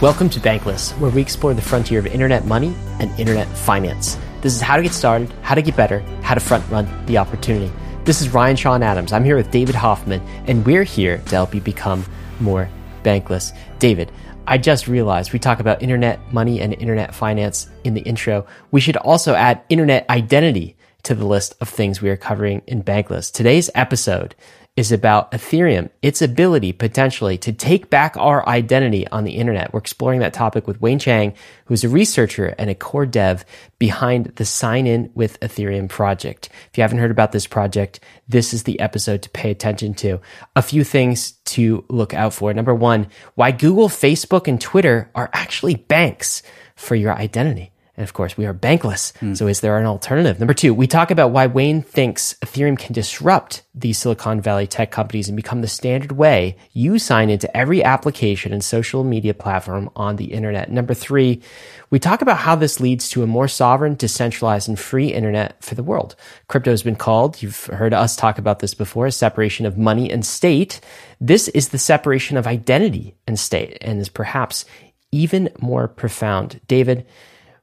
Welcome to Bankless, where we explore the frontier of internet money and internet finance. This is how to get started, how to get better, how to front run the opportunity. This is Ryan Sean Adams. I'm here with David Hoffman, and we're here to help you become more bankless. David, I just realized we talk about internet money and internet finance in the intro. We should also add internet identity to the list of things we are covering in Bankless. Today's episode is about Ethereum, its ability potentially to take back our identity on the internet. We're exploring that topic with Wayne Chang, who's a researcher and a core dev behind the Sign In with Ethereum project. If you haven't heard about this project, this is the episode to pay attention to. A few things to look out for. Number one, why Google, Facebook, and Twitter are actually banks for your identity. And of course, we are bankless. Mm. So is there an alternative? Number two, we talk about why Wayne thinks Ethereum can disrupt these Silicon Valley tech companies and become the standard way you sign into every application and social media platform on the internet. Number three, we talk about how this leads to a more sovereign, decentralized, and free internet for the world. Crypto has been called, you've heard us talk about this before, a separation of money and state. This is the separation of identity and state and is perhaps even more profound. David,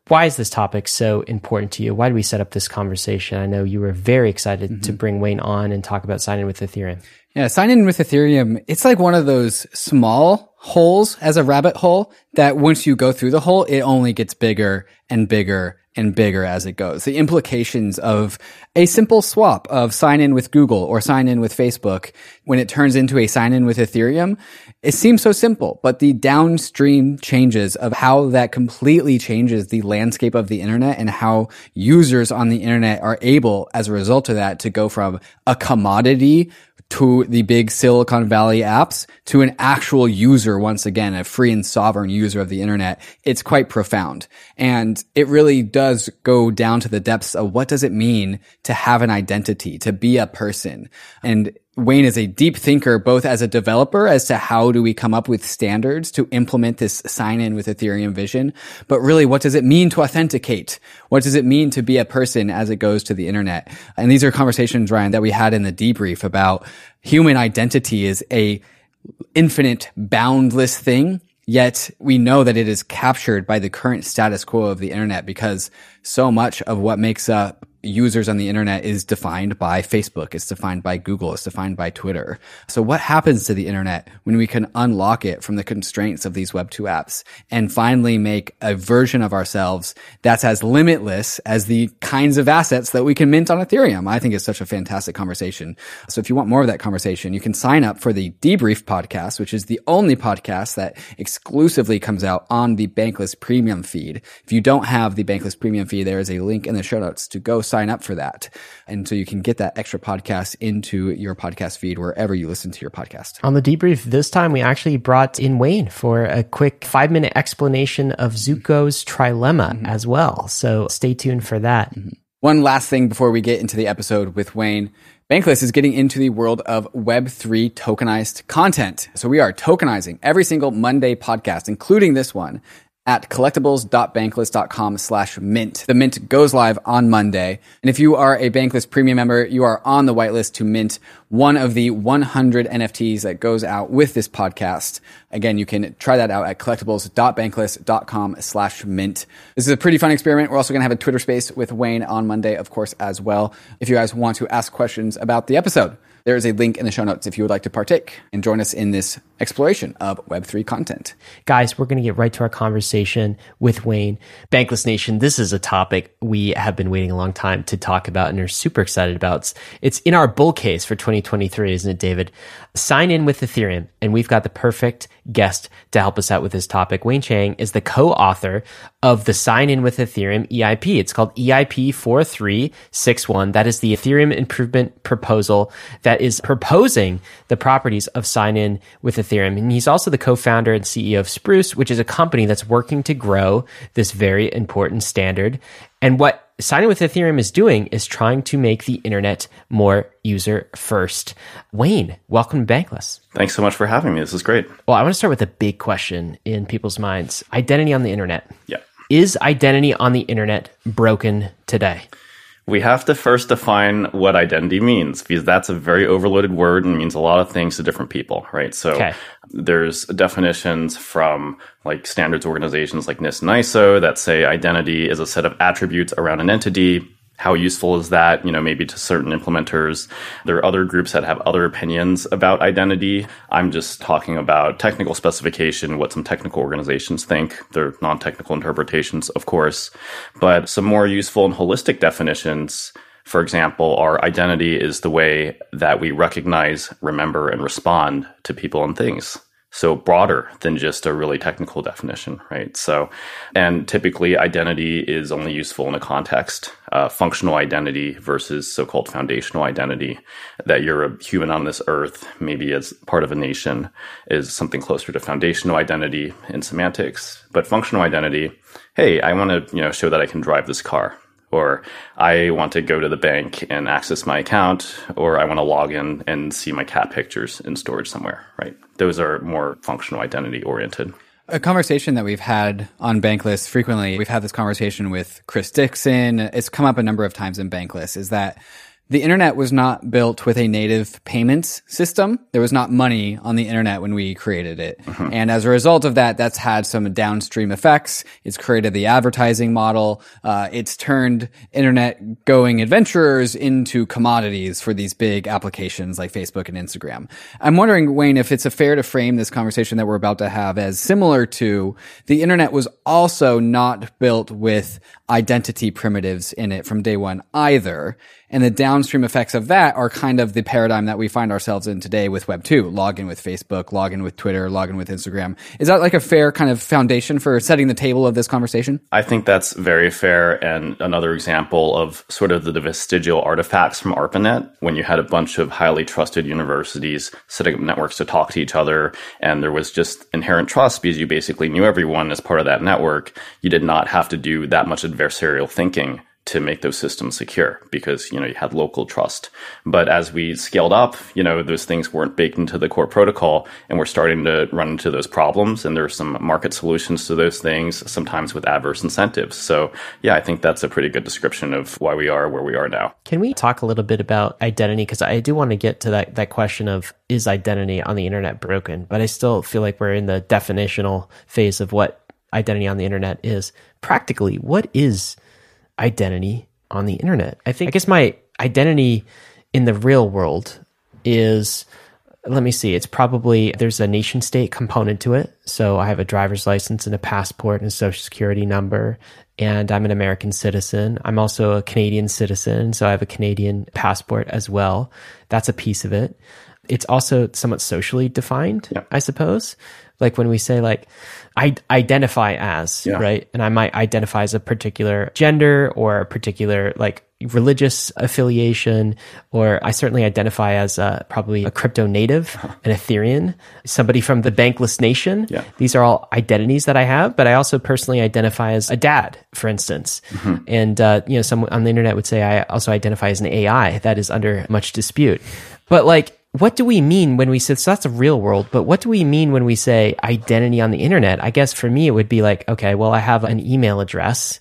why is this topic so important to you? Why did we set up this conversation? I know you were very excited mm-hmm. to bring Wayne on and talk about signing with Ethereum. Yeah, sign in with Ethereum. It's like one of those small holes as a rabbit hole that once you go through the hole, it only gets bigger and bigger and bigger as it goes. The implications of a simple swap of sign in with Google or sign in with Facebook when it turns into a sign in with Ethereum, it seems so simple, but the downstream changes of how that completely changes the landscape of the internet and how users on the internet are able as a result of that to go from a commodity to the big Silicon Valley apps to an actual user once again, a free and sovereign user of the internet. It's quite profound. And it really does go down to the depths of what does it mean to have an identity, to be a person. And Wayne is a deep thinker, both as a developer as to how do we come up with standards to implement this sign in with Ethereum vision. But really, what does it mean to authenticate? What does it mean to be a person as it goes to the internet? And these are conversations, Ryan, that we had in the debrief about human identity is a infinite, boundless thing. Yet we know that it is captured by the current status quo of the internet because so much of what makes up users on the internet is defined by Facebook. It's defined by Google. It's defined by Twitter. So what happens to the internet when we can unlock it from the constraints of these Web2 apps and finally make a version of ourselves that's as limitless as the kinds of assets that we can mint on Ethereum? I think it's such a fantastic conversation. So if you want more of that conversation, you can sign up for the debrief podcast, which is the only podcast that exclusively comes out on the Bankless premium feed. If you don't have the Bankless premium feed, there is a link in the show notes to go sign up for that. And so you can get that extra podcast into your podcast feed wherever you listen to your podcast. On the debrief this time, we actually brought in Wayne for a quick five minute explanation of Zooko's trilemma mm-hmm. as well. So stay tuned for that. Mm-hmm. One last thing before we get into the episode with Wayne. Bankless is getting into the world of Web3 tokenized content. So we are tokenizing every single Monday podcast, including this one, at collectibles.bankless.com slash mint. The mint goes live on Monday. And if you are a Bankless premium member, you are on the whitelist to mint one of the 100 NFTs that goes out with this podcast. Again, you can try that out at collectibles.bankless.com slash mint. This is a pretty fun experiment. We're also going to have a Twitter space with Wayne on Monday, of course, as well. If you guys want to ask questions about the episode. There is a link in the show notes if you would like to partake and join us in this exploration of Web3 content. Guys, we're going to get right to our conversation with Wayne. Bankless Nation, this is a topic we have been waiting a long time to talk about and are super excited about. It's in our bull case for 2023, isn't it, David? Sign in with Ethereum, and we've got the perfect guest to help us out with this topic. Wayne Chang is the co-author of the Sign In with Ethereum EIP. It's called EIP 4361. That is the Ethereum improvement proposal that is proposing the properties of sign in with Ethereum. And he's also the co-founder and CEO of Spruce, which is a company that's working to grow this very important standard. And what sign in with Ethereum is doing is trying to make the internet more user first. Wayne, welcome to Bankless. Thanks so much for having me. This is great. Well, I want to start with a big question in people's minds identity on the internet. Yeah. Is identity on the internet broken today? We have to first define what identity means because that's a very overloaded word and means a lot of things to different people, right? So Okay. there's definitions from like standards organizations like NIST and ISO that say identity is a set of attributes around an entity. How useful is that? You know, maybe to certain implementers. There are other groups that have other opinions about identity. I'm just talking about technical specification, what some technical organizations think. They're non-technical interpretations, of course, but some more useful and holistic definitions for example, our identity is the way that we recognize, remember, and respond to people and things. So broader than just a really technical definition, right? So, and typically identity is only useful in a context, uh, functional identity versus so-called foundational identity, that you're a human on this earth, maybe as part of a nation, is something closer to foundational identity in semantics. But functional identity, hey, I want to, you know, show that I can drive this car or I want to go to the bank and access my account, or I want to log in and see my cat pictures in storage somewhere, right? Those are more functional identity oriented. A conversation that we've had on Bankless frequently, we've had this conversation with Chris Dixon. It's come up a number of times in Bankless is that the internet was not built with a native payments system. There was not money on the internet when we created it. And as a result of that, that's had some downstream effects. It's created the advertising model. Uh, it's turned internet going adventurers into commodities for these big applications like Facebook and Instagram. I'm wondering, Wayne, if it's a fair to frame this conversation that we're about to have as similar to the internet was also not built with identity primitives in it from day one either. And the downstream effects of that are kind of the paradigm that we find ourselves in today with Web 2. Log in with Facebook, log in with Twitter, log in with Instagram. Is that like a fair kind of foundation for setting the table of this conversation? I think that's very fair and another example of sort of the vestigial artifacts from ARPANET when you had a bunch of highly trusted universities setting up networks to talk to each other and there was just inherent trust because you basically knew everyone as part of that network. You did not have to do that much adversarial thinking to make those systems secure because you know you had local trust but as we scaled up you know those things weren't baked into the core protocol and we're starting to run into those problems and there's some market solutions to those things sometimes with adverse incentives so yeah i think that's a pretty good description of why we are where we are now Can we talk a little bit about identity? Because I do want to get to that, that question of is identity on the internet broken? But I still feel like we're in the definitional phase of what identity on the internet is. Practically, what is identity on the internet? I think, I guess my identity in the real world is let me see it's probably there's a nation state component to it. So i have a driver's license and a passport and a social security number and i'm an american citizen. I'm also a canadian citizen so i have a canadian passport as well. That's a piece of it. It's also somewhat socially defined i suppose like when we say like i identify as Yeah. right and i might identify as a particular gender or a particular like religious affiliation, or I certainly identify as uh, probably a crypto native, an Ethereum, somebody from the bankless nation. Yeah. These are all identities that I have, but I also personally identify as a dad, for instance. And, uh, you know, someone on the internet would say I also identify as an AI. That is under much dispute. But like, what do we mean when we say so that's a real world but what do we mean when we say identity on the internet i guess for me it would be like okay well i have an email address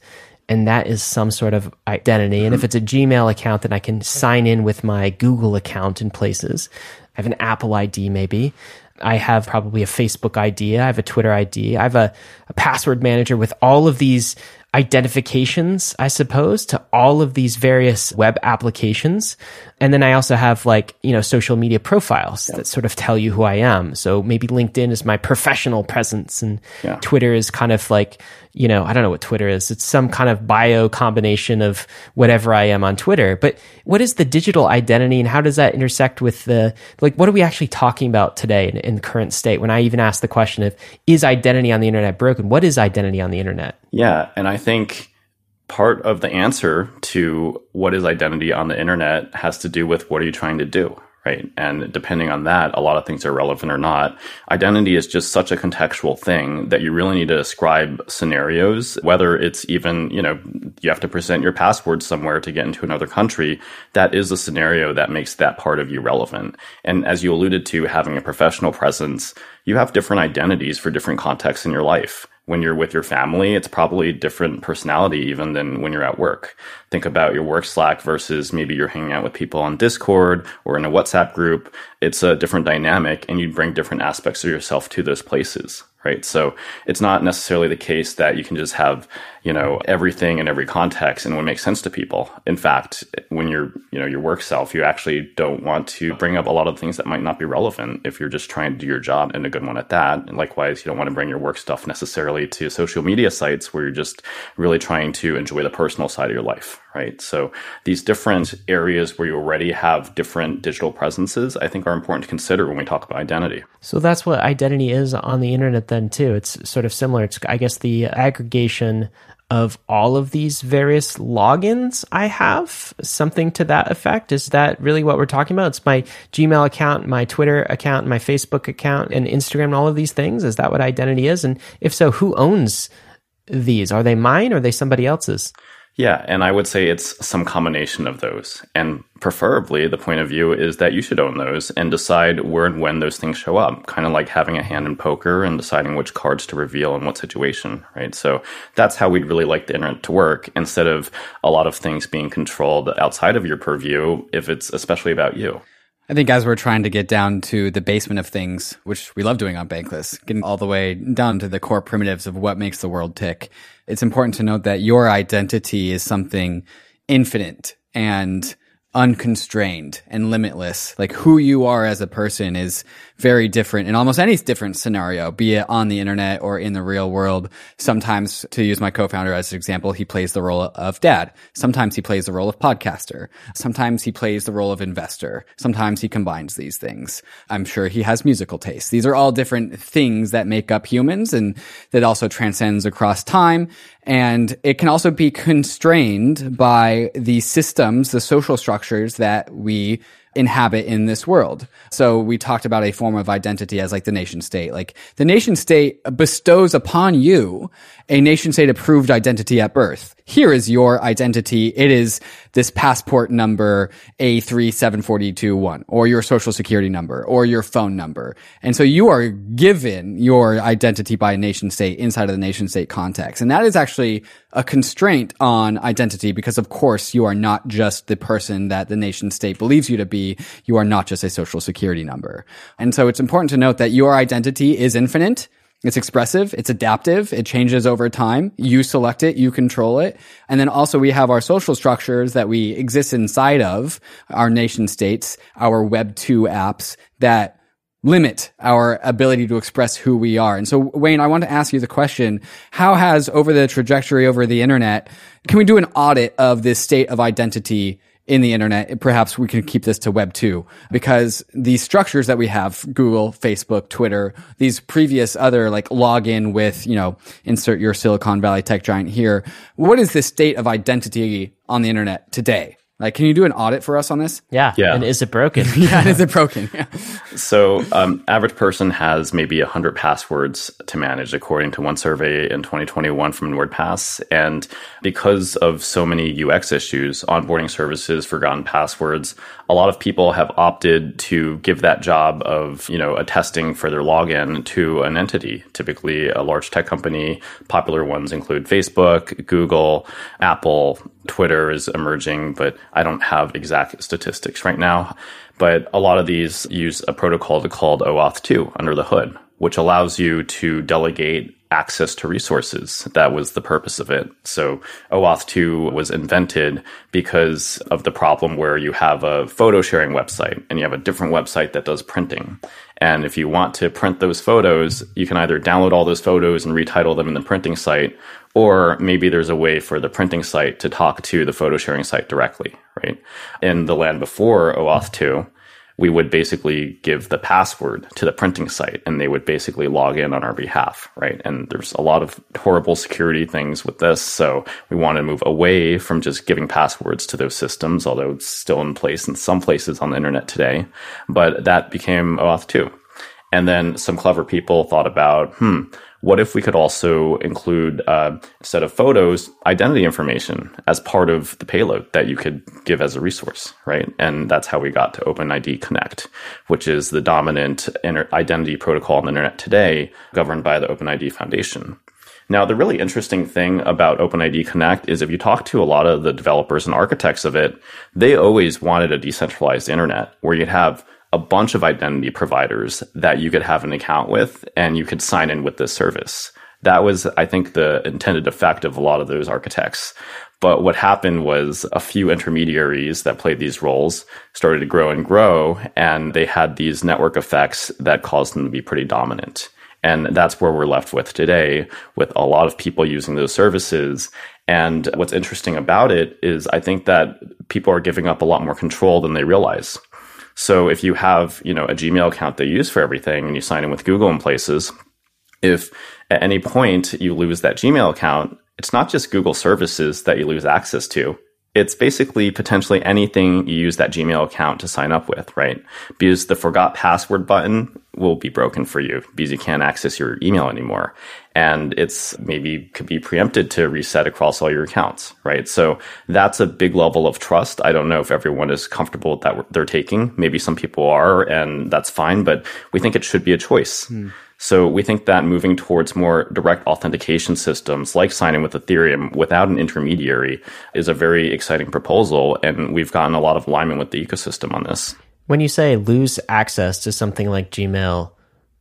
and that is some sort of identity and if it's a gmail account then i can sign in with my google account in places i have an apple id maybe I have probably a Facebook ID. I have a Twitter ID. I have a, a password manager with all of these identifications, I suppose, to all of these various web applications. And then I also have like, you know, social media profiles that sort of tell you who I am. So maybe LinkedIn is my professional presence and Yeah. Twitter is kind of like, you know, I don't know what Twitter is. It's some kind of bio combination of whatever I am on Twitter. But what is the digital identity and how does that intersect with the, like, what are we actually talking about today in, in the current state? When I even ask the question of, is identity on the internet broken? What is identity on the internet? Yeah, and I think part of the answer to what is identity on the internet has to do with what are you trying to do, right? And depending on that, a lot of things are relevant or not. Identity is just such a contextual thing that you really need to describe scenarios, whether it's even, you know, you have to present your password somewhere to get into another country. That is a scenario that makes that part of you relevant. And as you alluded to, having a professional presence, you have different identities for different contexts in your life when you're with your family, it's probably a different personality even than when you're at work. Think about your work Slack versus maybe you're hanging out with people on Discord or in a WhatsApp group. It's a different dynamic and you bring different aspects of yourself to those places right? So it's not necessarily the case that you can just have, you know, everything in every context and what makes sense to people. In fact, when you're, you know, your work self, you actually don't want to bring up a lot of things that might not be relevant if you're just trying to do your job and a good one at that. And likewise, you don't want to bring your work stuff necessarily to social media sites where you're just really trying to enjoy the personal side of your life, right? So these different areas where you already have different digital presences, I think are important to consider when we talk about identity. So that's what identity is on the internet then too. It's sort of similar. It's I guess the aggregation of all of these various logins I have, something to that effect. Is that really what we're talking about? It's my Gmail account, my Twitter account, my Facebook account, and Instagram, and all of these things. Is that what identity is? And if so, who owns these? Are they mine or are they somebody else's? Yeah, and I would say it's some combination of those. And preferably, the point of view is that you should own those and decide where and when those things show up, kind of like having a hand in poker and deciding which cards to reveal in what situation, right? So that's how we'd really like the internet to work instead of a lot of things being controlled outside of your purview, if it's especially about you. I think as we're trying to get down to the basement of things, which we love doing on Bankless, getting all the way down to the core primitives of what makes the world tick, it's important to note that your identity is something infinite and unconstrained and limitless. Like who you are as a person is very different in almost any different scenario, be it on the internet or in the real world. Sometimes, to use my co-founder as an example, he plays the role of dad. Sometimes he plays the role of podcaster. Sometimes he plays the role of investor. Sometimes he combines these things. I'm sure he has musical tastes. These are all different things that make up humans and that also transcends across time. And it can also be constrained by the systems, the social structures that we inhabit in this world. So we talked about a form of identity as like the nation state. Like the nation state bestows upon you a nation state approved identity at birth. Here is your identity. It is this passport number A37421 or your social security number or your phone number. And so you are given your identity by a nation state inside of the nation state context. And that is actually a constraint on identity because of course you are not just the person that the nation state believes you to be. You are not just a social security number. And so it's important to note that your identity is infinite. It's expressive. It's adaptive. It changes over time. You select it. You control it. And then also we have our social structures that we exist inside of our nation states, our web two apps that limit our ability to express who we are. And so, Wayne, I want to ask you the question, how has over the trajectory over the internet, can we do an audit of this state of identity in the internet. Perhaps we can keep this to web two because these structures that we have, Google, Facebook, Twitter, these previous other like login with, you know, insert your Silicon Valley tech giant here. What is the state of identity on the internet today? Like, can you do an audit for us on this? Yeah. Yeah. And is it broken? yeah. Is it broken? Yeah. So, um, average person has maybe 100 passwords to manage, according to one survey in 2021 from NordPass. And because of so many UX issues, onboarding services, forgotten passwords, a lot of people have opted to give that job of, you know, attesting for their login to an entity, typically a large tech company. Popular ones include Facebook, Google, Apple, Twitter is emerging, but I don't have exact statistics right now. But a lot of these use a protocol called OAuth 2 under the hood, which allows you to delegate access to resources. That was the purpose of it. So OAuth 2 was invented because of the problem where you have a photo sharing website and you have a different website that does printing. And if you want to print those photos, you can either download all those photos and retitle them in the printing site, or maybe there's a way for the printing site to talk to the photo sharing site directly, right? In the land before OAuth 2, we would basically give the password to the printing site and they would basically log in on our behalf, right? And there's a lot of horrible security things with this. So we want to move away from just giving passwords to those systems, although it's still in place in some places on the internet today. But that became OAuth 2. And then some clever people thought about, hmm, what if we could also include, uh, instead of photos, identity information as part of the payload that you could give as a resource, right? And that's how we got to OpenID Connect, which is the dominant inter- identity protocol on the internet today, governed by the OpenID Foundation. Now, the really interesting thing about OpenID Connect is if you talk to a lot of the developers and architects of it, they always wanted a decentralized internet where you'd have a bunch of identity providers that you could have an account with and you could sign in with this service. That was, I think, the intended effect of a lot of those architects. But what happened was a few intermediaries that played these roles started to grow and grow, and they had these network effects that caused them to be pretty dominant. And that's where we're left with today, with a lot of people using those services. And what's interesting about it is I think that people are giving up a lot more control than they realize. So if you have, you know, a Gmail account you use for everything and you sign in with Google in places, if at any point you lose that Gmail account, it's not just Google services that you lose access to it's basically potentially anything you use that Gmail account to sign up with, right? Because the forgot password button will be broken for you because you can't access your email anymore. And it's maybe could be preempted to reset across all your accounts, right? So that's a big level of trust. I don't know if everyone is comfortable with that they're taking. Maybe some people are, and that's fine, but we think it should be a choice. Hmm. So we think that moving towards more direct authentication systems like sign in with Ethereum without an intermediary is a very exciting proposal. And we've gotten a lot of alignment with the ecosystem on this. When you say lose access to something like Gmail,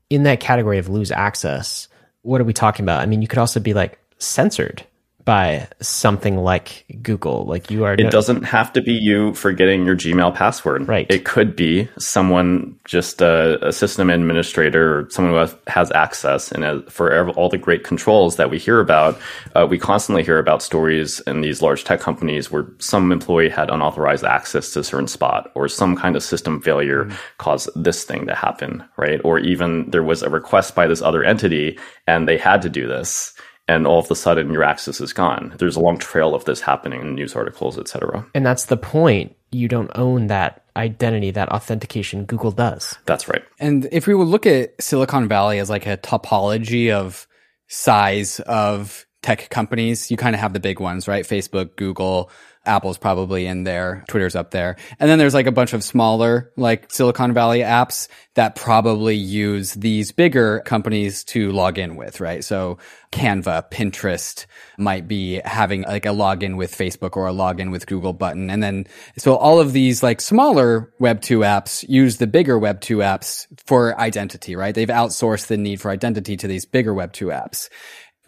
in that category of lose access, what are we talking about? I mean, you could also be like censored by something like Google. Like you are. It no- doesn't have to be you forgetting your Gmail password. Right. It could be someone, just a, a system administrator or someone who has access. And for all the great controls that we hear about, uh, we constantly hear about stories in these large tech companies where some employee had unauthorized access to a certain spot or some kind of system failure mm-hmm. caused this thing to happen. Right. Or even there was a request by this other entity and they had to do this and all of a sudden your access is gone. There's a long trail of this happening in news articles, etc. And that's the point. You don't own that identity, that authentication. Google does. That's right. And if we would look at Silicon Valley as like a topology of size of tech companies, you kind of have the big ones, right? Facebook, Google, Apple's probably in there. Twitter's up there. And then there's like a bunch of smaller, like Silicon Valley apps that probably use these bigger companies to log in with, right? So Canva, Pinterest might be having like a login with Facebook or a login with Google button. And then, so all of these like smaller Web2 apps use the bigger Web2 apps for identity, right? They've outsourced the need for identity to these bigger Web2 apps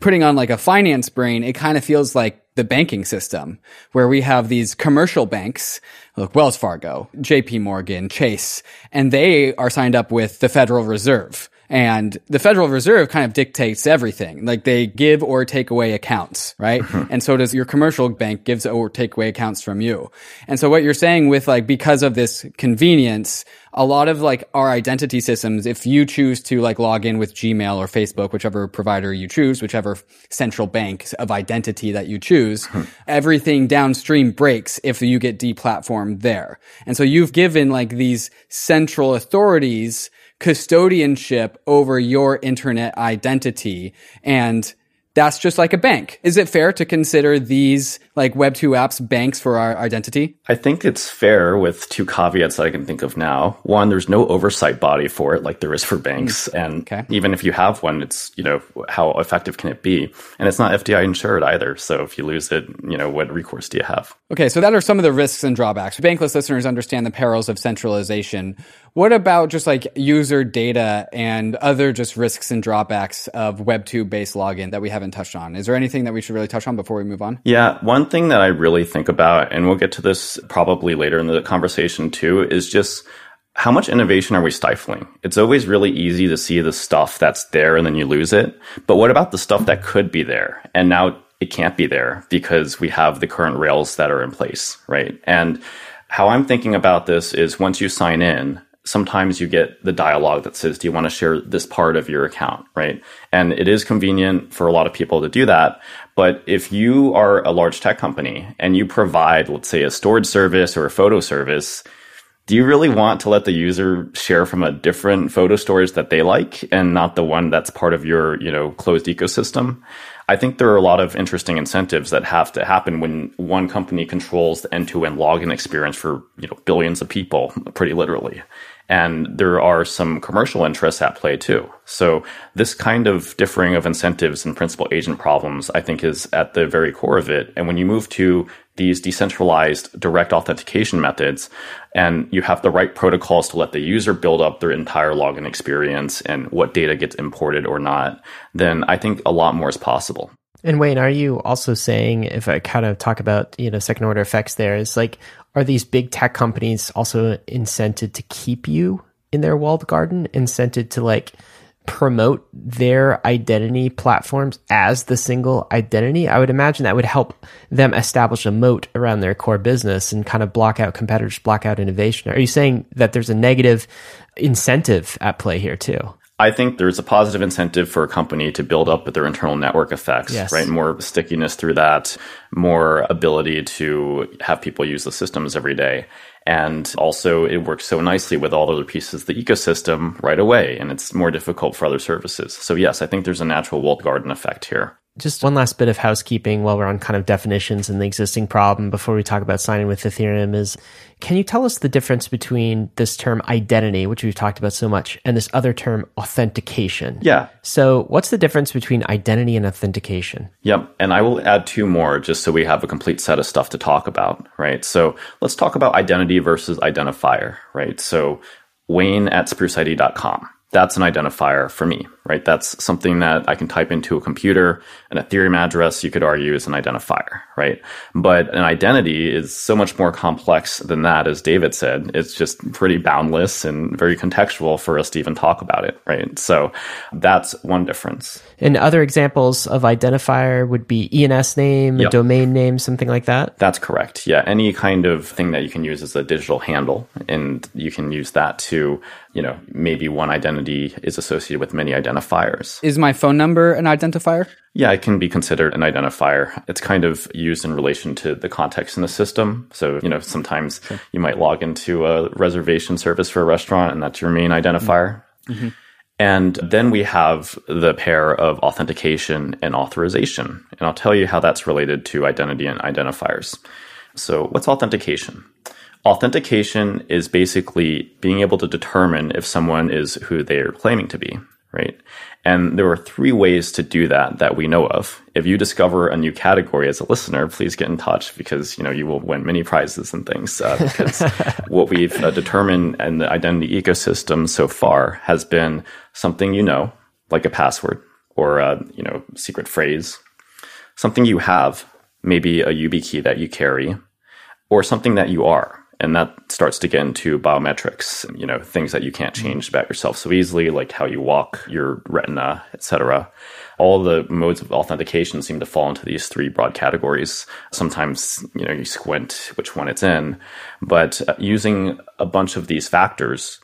putting on like a finance brain, it kind of feels like the banking system where we have these commercial banks, look, Wells Fargo, JP Morgan, Chase, and they are signed up with the Federal Reserve. And the Federal Reserve kind of dictates everything. Like they give or take away accounts, right? Mm-hmm. And so does your commercial bank gives or take away accounts from you. And so what you're saying with like, because of this convenience, a lot of like our identity systems, if you choose to like log in with Gmail or Facebook, whichever provider you choose, whichever central bank of identity that you choose, hmm. everything downstream breaks if you get deplatformed there. And so you've given like these central authorities custodianship over your internet identity and that's just like a bank. Is it fair to consider these like Web2 apps banks for our identity? I think it's fair with two caveats that I can think of now. One, there's no oversight body for it like there is for banks. Mm. And okay. even if you have one, it's, you know, how effective can it be? And it's not FDI insured either. So if you lose it, you know, what recourse do you have? Okay. So that are some of the risks and drawbacks. Bankless listeners understand the perils of centralization. What about just like user data and other just risks and drawbacks of Web2 based login that we haven't touched on? Is there anything that we should really touch on before we move on? Yeah, one thing that I really think about, and we'll get to this probably later in the conversation too, is just how much innovation are we stifling? It's always really easy to see the stuff that's there and then you lose it. But what about the stuff that could be there? And now it can't be there because we have the current rails that are in place, right? And how I'm thinking about this is once you sign in, sometimes you get the dialogue that says, do you want to share this part of your account? Right. And it is convenient for a lot of people to do that. But if you are a large tech company and you provide, let's say, a storage service or a photo service, do you really want to let the user share from a different photo storage that they like and not the one that's part of your, you know, closed ecosystem? I think there are a lot of interesting incentives that have to happen when one company controls the end-to-end login experience for, you know, billions of people, pretty literally. And there are some commercial interests at play too. So this kind of differing of incentives and principal agent problems, I think is at the very core of it. And when you move to these decentralized direct authentication methods and you have the right protocols to let the user build up their entire login experience and what data gets imported or not, then I think a lot more is possible. And Wayne, are you also saying, if I kind of talk about, you know, second order effects there, is like, are these big tech companies also incented to keep you in their walled garden, incented to like promote their identity platforms as the single identity? I would imagine that would help them establish a moat around their core business and kind of block out competitors, block out innovation. Are you saying that there's a negative incentive at play here too? I think there's a positive incentive for a company to build up with their internal network effects, yes. right? More stickiness through that, more ability to have people use the systems every day. And also, it works so nicely with all the other pieces of the ecosystem right away, and it's more difficult for other services. So, yes, I think there's a natural walled garden effect here. Just one last bit of housekeeping while we're on kind of definitions and the existing problem before we talk about sign in with Ethereum is can you tell us the difference between this term identity, which we've talked about so much, and this other term authentication? Yeah. So, what's the difference between identity and authentication? Yep. And I will add two more just so we have a complete set of stuff to talk about, right? So, let's talk about identity versus identifier, right? So, Wayne at spruceid.com that's an identifier for me, right? That's something that I can type into a computer. An Ethereum address, you could argue, is an identifier, right? But an identity is so much more complex than that, as David said. It's just pretty boundless and very contextual for us to even talk about it, right? So that's one difference. And other examples of identifier would be ENS name, yep. a domain name, something like that? That's correct. Yeah. Any kind of thing that you can use as a digital handle. And you can use that to, you know, maybe one identity is associated with many identifiers. Is my phone number an identifier? Yeah, it can be considered an identifier. It's kind of used in relation to the context in the system. So, you know, sometimes sure. you might log into a reservation service for a restaurant and that's your main identifier. Mm-hmm. And then we have the pair of authentication and authorization. And I'll tell you how that's related to identity and identifiers. So, what's authentication? Authentication is basically being able to determine if someone is who they are claiming to be, right? And there are three ways to do that that we know of. If you discover a new category as a listener, please get in touch because you know you will win many prizes and things. Uh, because what we've uh, determined in the identity ecosystem so far has been something you know, like a password or a you know secret phrase, something you have, maybe a YubiKey that you carry, or something that you are and that starts to get into biometrics you know things that you can't mm-hmm. change about yourself so easily like how you walk your retina etc all the modes of authentication seem to fall into these three broad categories. Sometimes you know you squint which one it's in. But uh, using a bunch of these factors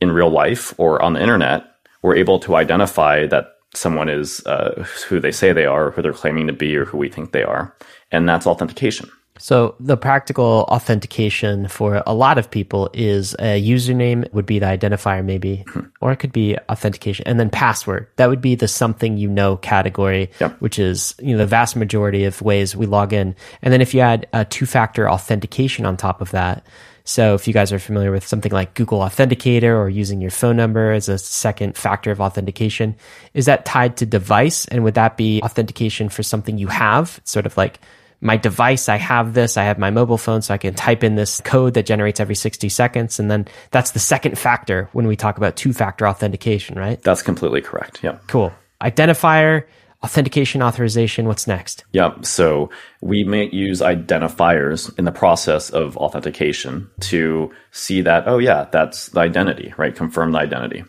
in real life or on the internet we're able to identify that someone is uh, who they say they are who they're claiming to be or who we think they are. And that's authentication so the practical authentication for a lot of people is a username would be the identifier maybe, mm-hmm. or it could be authentication and then password. That would be the something you know category, yep. which is, you know, the vast majority of ways we log in. And then if you add a two factor authentication on top of that, so if you guys are familiar with something like Google Authenticator or using your phone number as a second factor of authentication, is that tied to device? And would that be authentication for something you have? It's sort of like my device, I have this, I have my mobile phone, so I can type in this code that generates every 60 seconds. And then that's the second factor when we talk about two factor authentication, right? That's completely correct. Yeah. Cool. Identifier, authentication, authorization. What's next? Yeah. So we may use identifiers in the process of authentication to see that, oh, yeah, that's the identity, right? Confirm the identity.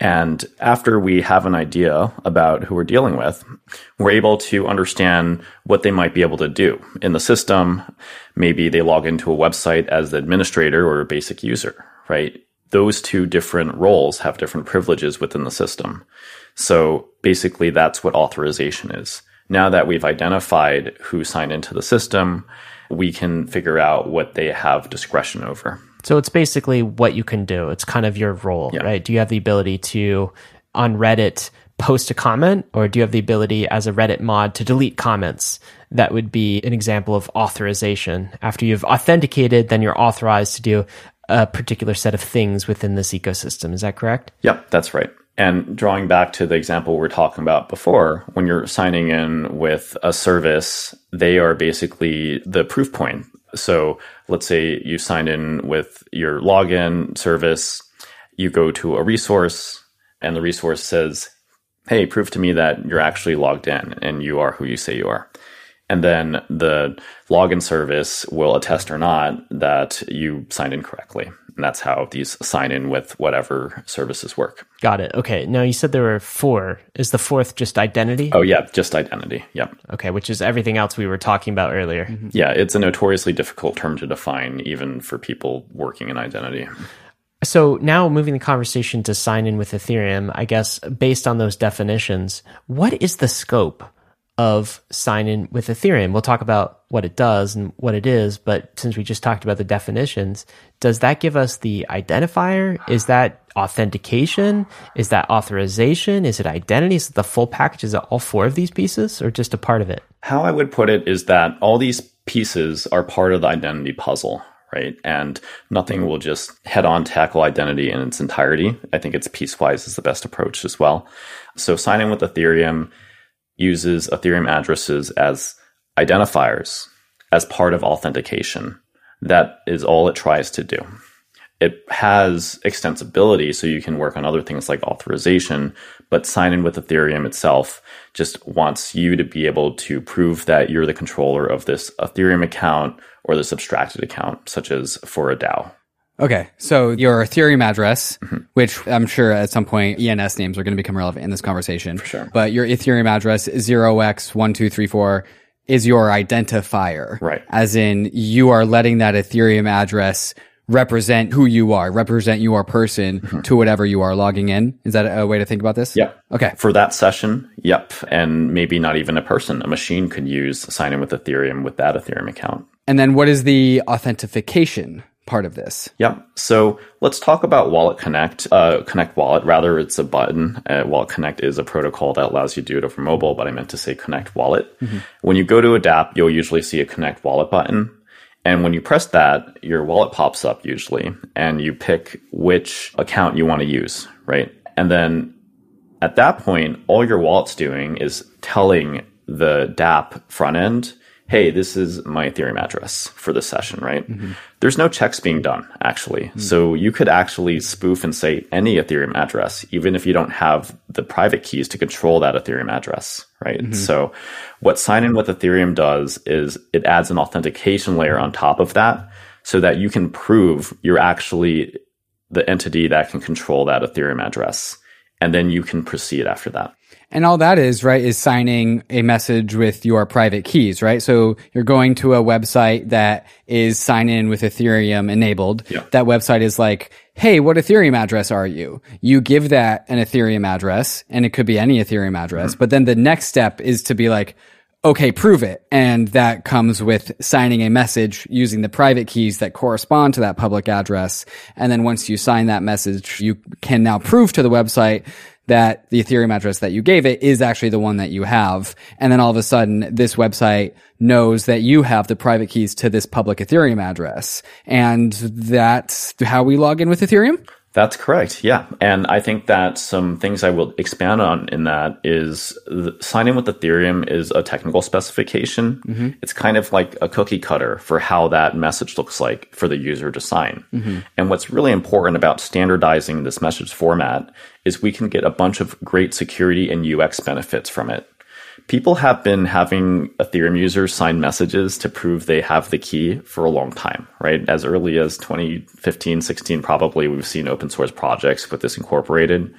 And after we have an idea about who we're dealing with, we're able to understand what they might be able to do in the system. Maybe they log into a website as the administrator or a basic user, right? Those two different roles have different privileges within the system. So basically, that's what authorization is. Now that we've identified who signed into the system, we can figure out what they have discretion over. So it's basically what you can do. It's kind of your role, yeah. right? Do you have the ability to on Reddit post a comment or do you have the ability as a Reddit mod to delete comments? That would be an example of authorization. After you've authenticated, then you're authorized to do a particular set of things within this ecosystem. Is that correct? Yep, that's right. And drawing back to the example we were talking about before, when you're signing in with a service, they are basically the proof point. So let's say you sign in with your login service, you go to a resource, and the resource says, Hey, prove to me that you're actually logged in and you are who you say you are. And then the login service will attest or not that you signed in correctly. And that's how these sign in with whatever services work. Got it. Okay. Now you said there were four. Is the fourth just identity? Oh, yeah, just identity. Yep. Okay, which is everything else we were talking about earlier. Mm-hmm. Yeah, it's a notoriously difficult term to define, even for people working in identity. So now moving the conversation to sign in with Ethereum, I guess based on those definitions, what is the scope of sign in with Ethereum? We'll talk about what it does and what it is, but since we just talked about the definitions, does that give us the identifier? Is that authentication? Is that authorization? Is it identity? Is it the full package? Is it all four of these pieces or just a part of it? How I would put it is that all these pieces are part of the identity puzzle right? And nothing will just head on tackle identity in its entirety. I think it's piecewise is the best approach as well. So sign in with Ethereum uses Ethereum addresses as identifiers as part of authentication. That is all it tries to do. It has extensibility, so you can work on other things like authorization, but sign in with Ethereum itself just wants you to be able to prove that you're the controller of this Ethereum account or this abstracted account, such as for a DAO. Okay, so your Ethereum address, mm-hmm. which I'm sure at some point ENS names are going to become relevant in this conversation. For sure. But your Ethereum address 0x1234 is your identifier. Right. As in you are letting that Ethereum address represent who you are, represent your person mm-hmm. to whatever you are logging in. Is that a way to think about this? Yep. Okay. For that session, yep. And maybe not even a person, a machine could use sign in with Ethereum with that Ethereum account. And then what is the authentication part of this? Yep. So let's talk about Wallet Connect. Uh, Connect Wallet, rather, it's a button. Uh, Wallet Connect is a protocol that allows you to do it over mobile, but I meant to say Connect Wallet. Mm-hmm. When you go to a DApp, you'll usually see a Connect Wallet button. And when you press that, your wallet pops up usually, and you pick which account you want to use, right? And then at that point, all your wallet's doing is telling the DApp front end hey, this is my Ethereum address for this session, right? Mm-hmm. There's no checks being done, actually. Mm-hmm. So you could actually spoof and say any Ethereum address, even if you don't have the private keys to control that Ethereum address, right? Mm-hmm. So what sign in with Ethereum does is it adds an authentication layer on top of that so that you can prove you're actually the entity that can control that Ethereum address. And then you can proceed after that. And all that is, right, is signing a message with your private keys, right? So you're going to a website that is sign in with Ethereum enabled. Yeah. That website is like, Hey, what Ethereum address are you? You give that an Ethereum address and it could be any Ethereum address. Mm-hmm. But then the next step is to be like, okay, prove it. And that comes with signing a message using the private keys that correspond to that public address. And then once you sign that message, you can now prove to the website that the Ethereum address that you gave it is actually the one that you have. And then all of a sudden, this website knows that you have the private keys to this public Ethereum address. And that's how we log in with Ethereum? That's correct. Yeah. And I think that some things I will expand on in that is sign in with Ethereum is a technical specification. Mm-hmm. It's kind of like a cookie cutter for how that message looks like for the user to sign. Mm-hmm. And what's really important about standardizing this message format is we can get a bunch of great security and UX benefits from it people have been having Ethereum users sign messages to prove they have the key for a long time, right? As early as 2015, 16, probably we've seen open source projects with this incorporated.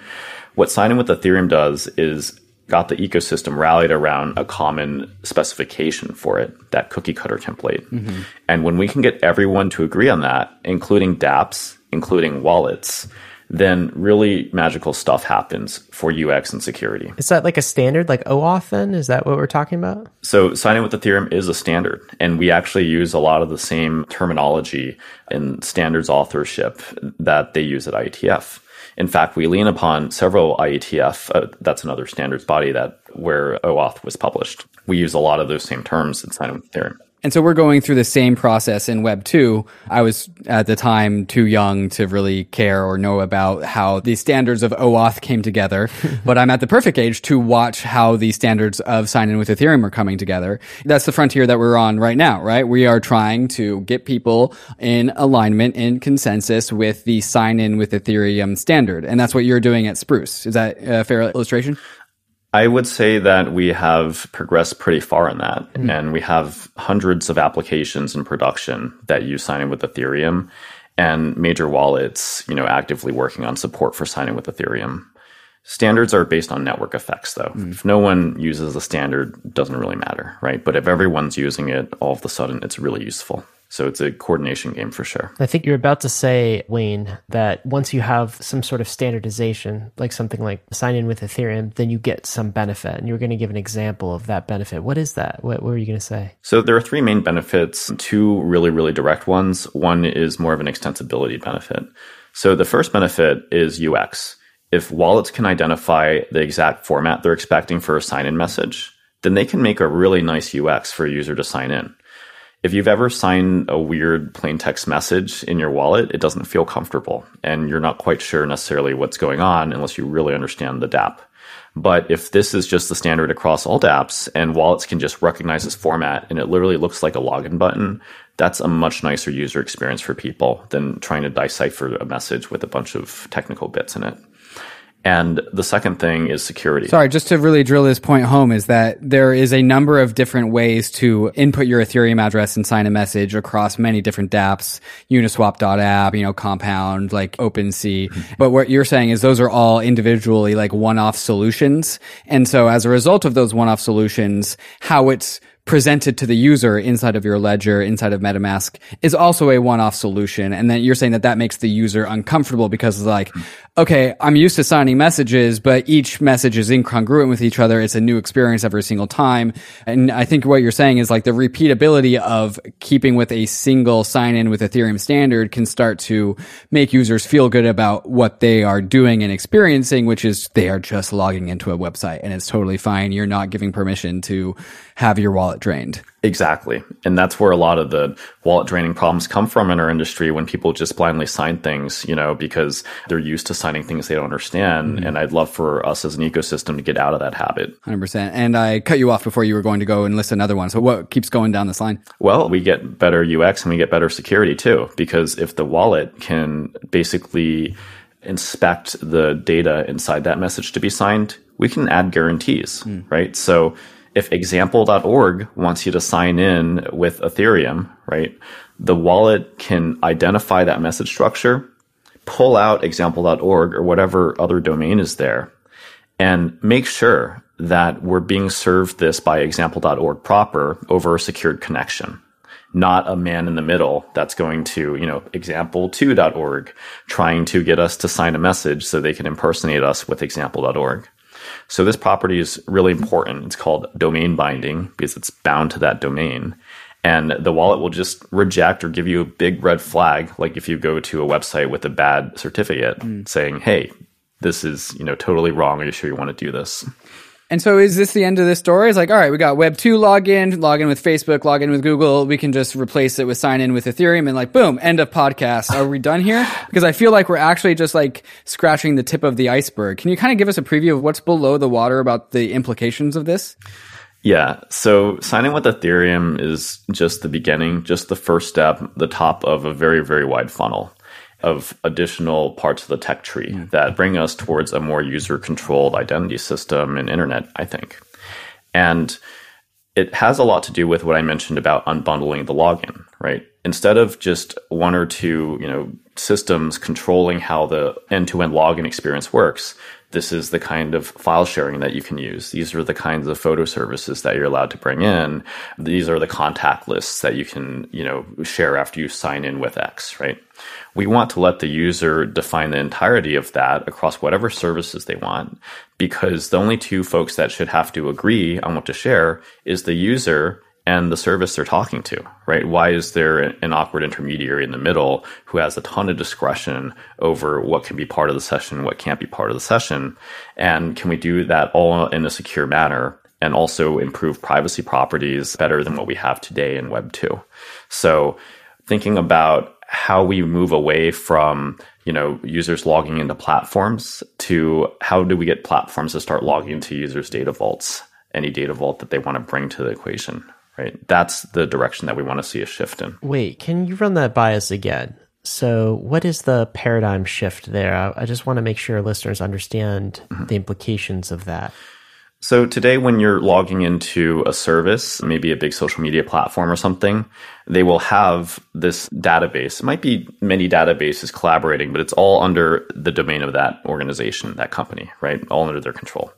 What sign in with Ethereum does is got the ecosystem rallied around a common specification for it, that cookie cutter template. Mm-hmm. And when we can get everyone to agree on that, including dApps, including wallets, then really magical stuff happens for UX and security. Is that like a standard, like OAuth then? Is that what we're talking about? So sign in with Ethereum is a standard, and we actually use a lot of the same terminology in standards authorship that they use at IETF. In fact, we lean upon several IETF, uh, that's another standards body that where OAuth was published. We use a lot of those same terms in sign in with Ethereum. And so we're going through the same process in Web 2. I was at the time too young to really care or know about how the standards of OAuth came together, but I'm at the perfect age to watch how the standards of sign in with Ethereum are coming together. That's the frontier that we're on right now, right? We are trying to get people in alignment in consensus with the sign in with Ethereum standard. And that's what you're doing at Spruce. Is that a fair illustration? I would say that we have progressed pretty far in that. Mm-hmm. And we have hundreds of applications in production that use sign in with Ethereum and major wallets, you know, actively working on support for sign in with Ethereum. Standards are based on network effects though. Mm. If no one uses the standard, it doesn't really matter, right? But if everyone's using it, all of a sudden it's really useful. So it's a coordination game for sure. I think you're about to say, Wayne, that once you have some sort of standardization, like something like sign in with Ethereum, then you get some benefit. And you are going to give an example of that benefit. What is that? What, what were you going to say? So there are three main benefits, two really, really direct ones. One is more of an extensibility benefit. So the first benefit is UX. If wallets can identify the exact format they're expecting for a sign in message, then they can make a really nice UX for a user to sign in if you've ever signed a weird plain text message in your wallet, it doesn't feel comfortable and you're not quite sure necessarily what's going on unless you really understand the dApp. But if this is just the standard across all dApps and wallets can just recognize this format and it literally looks like a login button, that's a much nicer user experience for people than trying to decipher a message with a bunch of technical bits in it. And the second thing is security. Sorry, just to really drill this point home is that there is a number of different ways to input your Ethereum address and sign a message across many different dApps, uniswap.app, you know, Compound, like OpenSea. Mm-hmm. But what you're saying is those are all individually like one-off solutions. And so as a result of those one-off solutions, how it's presented to the user inside of your ledger, inside of MetaMask is also a one-off solution. And then you're saying that that makes the user uncomfortable because it's like, okay, I'm used to signing messages, but each message is incongruent with each other. It's a new experience every single time. And I think what you're saying is like the repeatability of keeping with a single sign in with Ethereum standard can start to make users feel good about what they are doing and experiencing, which is they are just logging into a website and it's totally fine. You're not giving permission to have your wallet drained. Exactly. And that's where a lot of the wallet draining problems come from in our industry when people just blindly sign things, you know, because they're used to signing things they don't understand. Mm-hmm. And I'd love for us as an ecosystem to get out of that habit. 100%. And I cut you off before you were going to go and list another one. So what keeps going down this line? Well, we get better UX and we get better security too, because if the wallet can basically inspect the data inside that message to be signed, we can add guarantees, mm. right? So if example.org wants you to sign in with Ethereum, right, the wallet can identify that message structure, pull out example.org or whatever other domain is there, and make sure that we're being served this by example.org proper over a secured connection not a man in the middle that's going to, you know, example2.org trying to get us to sign a message so they can impersonate us with example.org. So this property is really important. It's called domain binding because it's bound to that domain. And the wallet will just reject or give you a big red flag, like if you go to a website with a bad certificate mm. saying, hey, this is, you know, totally wrong. Are you sure you want to do this? And so is this the end of the story? It's like, all right, we got Web 2 login, login with Facebook, login with Google. We can just replace it with sign in with Ethereum and like, boom, end of podcast. Are we done here? Because I feel like we're actually just like scratching the tip of the iceberg. Can you kind of give us a preview of what's below the water about the implications of this? Yeah. So sign in with Ethereum is just the beginning, just the first step, the top of a very, very wide funnel of additional parts of the tech tree mm. that bring us towards a more user controlled identity system and internet, I think. And it has a lot to do with what I mentioned about unbundling the login, right? Instead of just one or two, you know, systems controlling how the end-to-end login experience works, this is the kind of file sharing that you can use. These are the kinds of photo services that you're allowed to bring in. These are the contact lists that you can, you know, share after you sign in with X, right? We want to let the user define the entirety of that across whatever services they want because the only two folks that should have to agree on what to share is the user and the service they're talking to, right? Why is there an awkward intermediary in the middle who has a ton of discretion over what can be part of the session, what can't be part of the session? And can we do that all in a secure manner and also improve privacy properties better than what we have today in Web 2. So thinking about how we move away from you know users logging into platforms to how do we get platforms to start logging into users data vaults any data vault that they want to bring to the equation right that's the direction that we want to see a shift in wait can you run that by us again so what is the paradigm shift there i, I just want to make sure listeners understand mm-hmm. the implications of that so today, when you're logging into a service, maybe a big social media platform or something, they will have this database. It might be many databases collaborating, but it's all under the domain of that organization, that company, right? All under their control.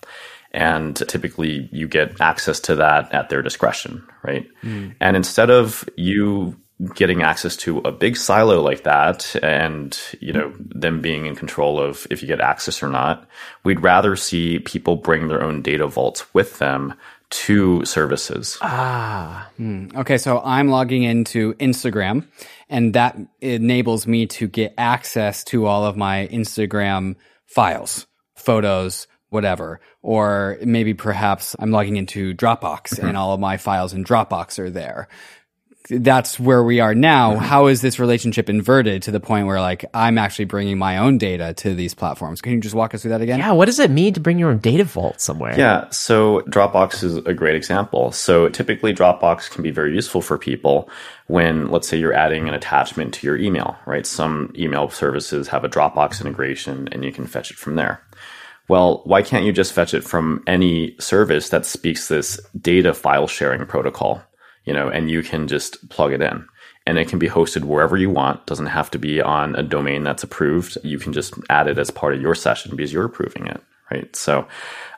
And typically you get access to that at their discretion, right? Mm. And instead of you getting access to a big silo like that and you know them being in control of if you get access or not we'd rather see people bring their own data vaults with them to services ah hmm. okay so i'm logging into instagram and that enables me to get access to all of my instagram files photos whatever or maybe perhaps i'm logging into dropbox mm-hmm. and all of my files in dropbox are there that's where we are now. How is this relationship inverted to the point where like I'm actually bringing my own data to these platforms? Can you just walk us through that again? Yeah. What does it mean to bring your own data vault somewhere? Yeah. So Dropbox is a great example. So typically Dropbox can be very useful for people when, let's say you're adding an attachment to your email, right? Some email services have a Dropbox integration and you can fetch it from there. Well, why can't you just fetch it from any service that speaks this data file sharing protocol? you know, and you can just plug it in. And it can be hosted wherever you want. Doesn't have to be on a domain that's approved. You can just add it as part of your session because you're approving it, right? So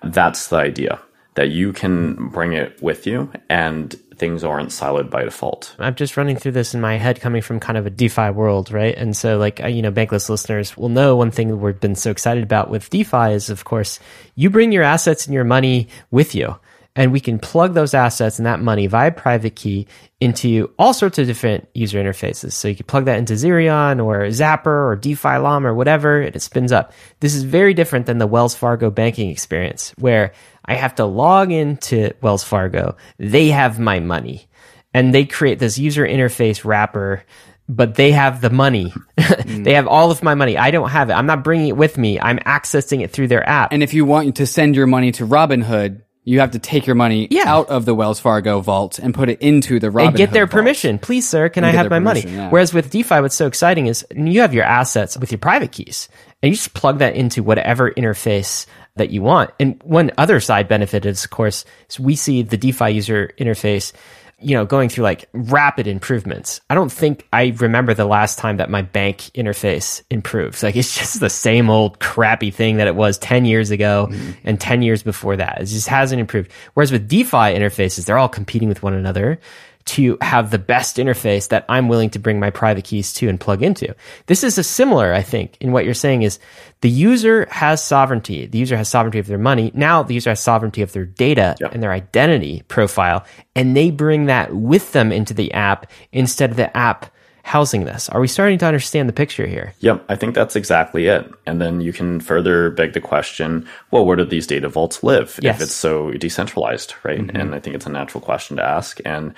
that's the idea that you can bring it with you and things aren't siloed by default. I'm just running through this in my head coming from kind of a DeFi world, right? And so like, uh, you know, Bankless listeners will know one thing we've been so excited about with DeFi is of course, you bring your assets and your money with you and we can plug those assets and that money via private key into all sorts of different user interfaces. So you can plug that into Zerion or Zapper or DeFi Llama or whatever, and it spins up. This is very different than the Wells Fargo banking experience where I have to log into Wells Fargo. They have my money and they create this user interface wrapper but they have the money. They have all of my money. I don't have it. I'm not bringing it with me. I'm accessing it through their app. And if you want to send your money to Robinhood, you have to take your money yeah. out of the Wells Fargo vault and put it into the Robinhood and get their vault. permission. Please, sir, can and I have my money? Yeah. Whereas with DeFi, what's so exciting is you have your assets with your private keys, and you just plug that into whatever interface that you want. And one other side benefit is, of course, is we see the DeFi user interface you know, going through like rapid improvements. I don't think I remember the last time that my bank interface improved. Like it's just the same old crappy thing that it was 10 years ago mm-hmm. and 10 years before that. It just hasn't improved. Whereas with DeFi interfaces, they're all competing with one another to have the best interface that I'm willing to bring my private keys to and plug into. This is a similar, I think, in what you're saying is the user has sovereignty. The user has sovereignty of their money. Now the user has sovereignty of their data yep. and their identity profile, and they bring that with them into the app instead of the app housing this. Are we starting to understand the picture here? Yep, I think that's exactly it. And then you can further beg the question, well, where do these data vaults live yes. if it's so decentralized, right? Mm-hmm. And I think it's a natural question to ask. And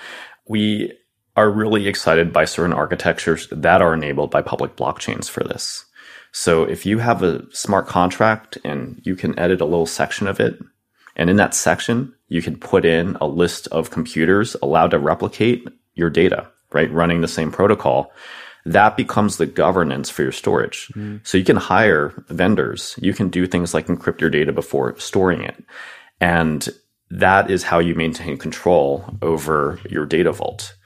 we are really excited by certain architectures that are enabled by public blockchains for this. So if you have a smart contract and you can edit a little section of it, and in that section, you can put in a list of computers allowed to replicate your data, right? Running the same protocol. That becomes the governance for your storage. Mm. So you can hire vendors. You can do things like encrypt your data before storing it. And that is how you maintain control over your data vault.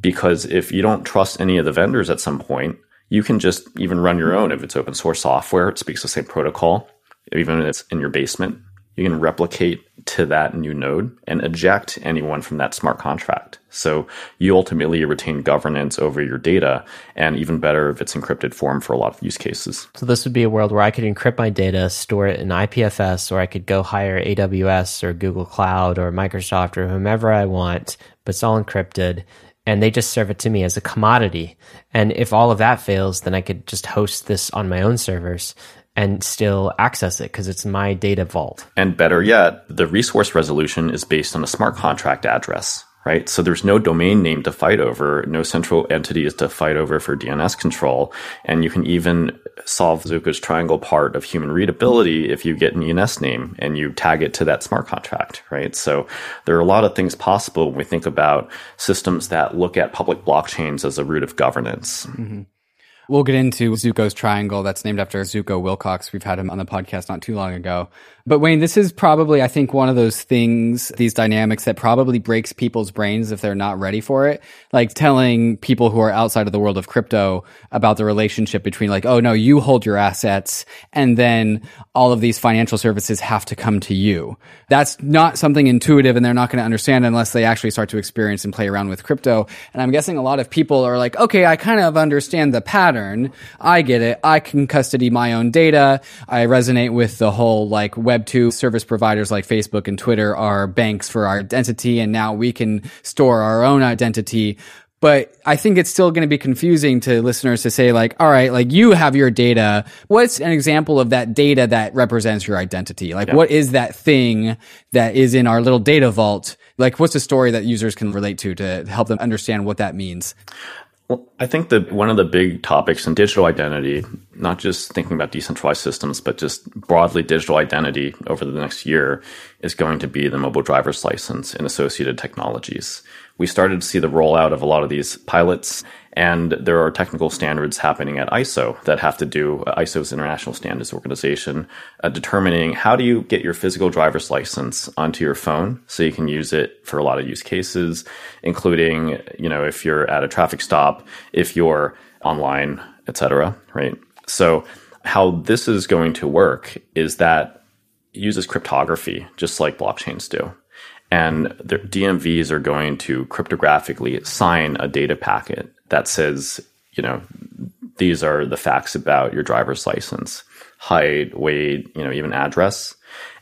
Because if you don't trust any of the vendors at some point, you can just even run your own if it's open source software, it speaks the same protocol, even if it's in your basement. You can replicate to that new node and eject anyone from that smart contract. So you ultimately retain governance over your data and even better if it's encrypted form for a lot of use cases. So this would be a world where I could encrypt my data, store it in IPFS, or I could go hire AWS or Google Cloud or Microsoft or whomever I want, but it's all encrypted and they just serve it to me as a commodity. And if all of that fails, then I could just host this on my own servers and still access it because it's my data vault. And better yet, the resource resolution is based on a smart contract address, right? So there's no domain name to fight over, no central entity is to fight over for DNS control. And you can even solve Zooko's triangle part of human readability if you get an ENS name and you tag it to that smart contract, right? So there are a lot of things possible when we think about systems that look at public blockchains as a root of governance. Mm-hmm. We'll get into Zooko's triangle that's named after Zooko Wilcox. We've had him on the podcast not too long ago. But Wayne, this is probably, I think, one of those things, these dynamics that probably breaks people's brains if they're not ready for it. Like telling people who are outside of the world of crypto about the relationship between like, oh no, you hold your assets and then all of these financial services have to come to you. That's not something intuitive and they're not going to understand unless they actually start to experience and play around with crypto. And I'm guessing a lot of people are like, okay, I kind of understand the pattern. I get it. I can custody my own data. I resonate with the whole like web Web2 service providers like Facebook and Twitter are banks for our identity, and now we can store our own identity. But I think it's still going to be confusing to listeners to say like, all right, like you have your data. What's an example of that data that represents your identity? Like, yeah. what is that thing that is in our little data vault? Like, what's a story that users can relate to to help them understand what that means? Well, I think that one of the big topics in digital identity, not just thinking about decentralized systems, but just broadly digital identity over the next year, is going to be the mobile driver's license and associated technologies. We started to see the rollout of a lot of these pilots and there are technical standards happening at ISO that have to do, ISO's International Standards Organization, uh, determining how do you get your physical driver's license onto your phone so you can use it for a lot of use cases, including, you know, if you're at a traffic stop, if you're online, etc. right? So how this is going to work is that it uses cryptography, just like blockchains do and the DMVs are going to cryptographically sign a data packet that says, you know, these are the facts about your driver's license, height, weight, you know, even address.